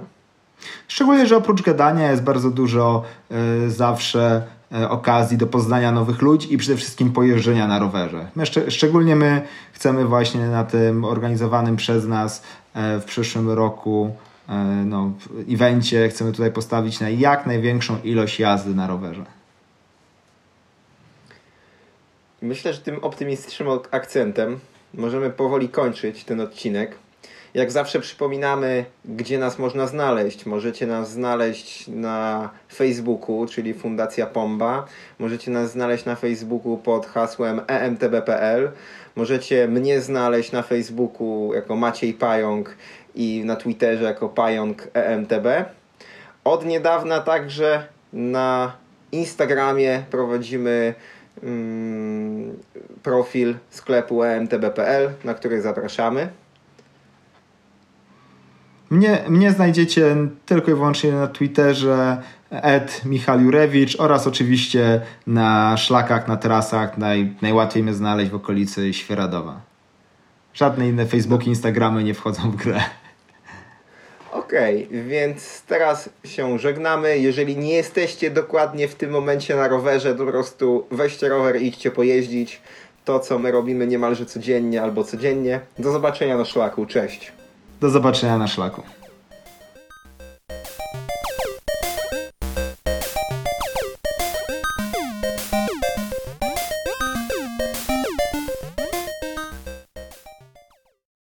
Szczególnie, że oprócz gadania jest bardzo dużo y, zawsze y, okazji do poznania nowych ludzi i przede wszystkim pojeżdżenia na rowerze. My szcz szczególnie my chcemy właśnie na tym organizowanym przez nas w przyszłym roku E, no, evencie chcemy tutaj postawić na jak największą ilość jazdy na rowerze. Myślę, że tym optymistycznym akcentem możemy powoli kończyć ten odcinek. Jak zawsze przypominamy, gdzie nas można znaleźć. Możecie nas znaleźć na Facebooku, czyli Fundacja Pomba. Możecie nas znaleźć na Facebooku pod hasłem emtb.pl. Możecie mnie znaleźć na Facebooku jako Maciej Pająk i na Twitterze jako Pająk EMTB. Od niedawna także na Instagramie prowadzimy mm, profil sklepu emtb.pl, na który zapraszamy. Mnie, mnie znajdziecie tylko i wyłącznie na Twitterze Ed Michal Jurewicz oraz oczywiście na szlakach, na trasach. Naj, najłatwiej mnie znaleźć w okolicy Świeradowa. Żadne inne Facebooki, Instagramy nie wchodzą w grę. Okej, okay, więc teraz się żegnamy. Jeżeli nie jesteście dokładnie w tym momencie na rowerze, to po prostu weźcie rower i idźcie pojeździć. To, co my robimy niemalże codziennie albo codziennie. Do zobaczenia na szlaku. Cześć. Do zobaczenia na szlaku.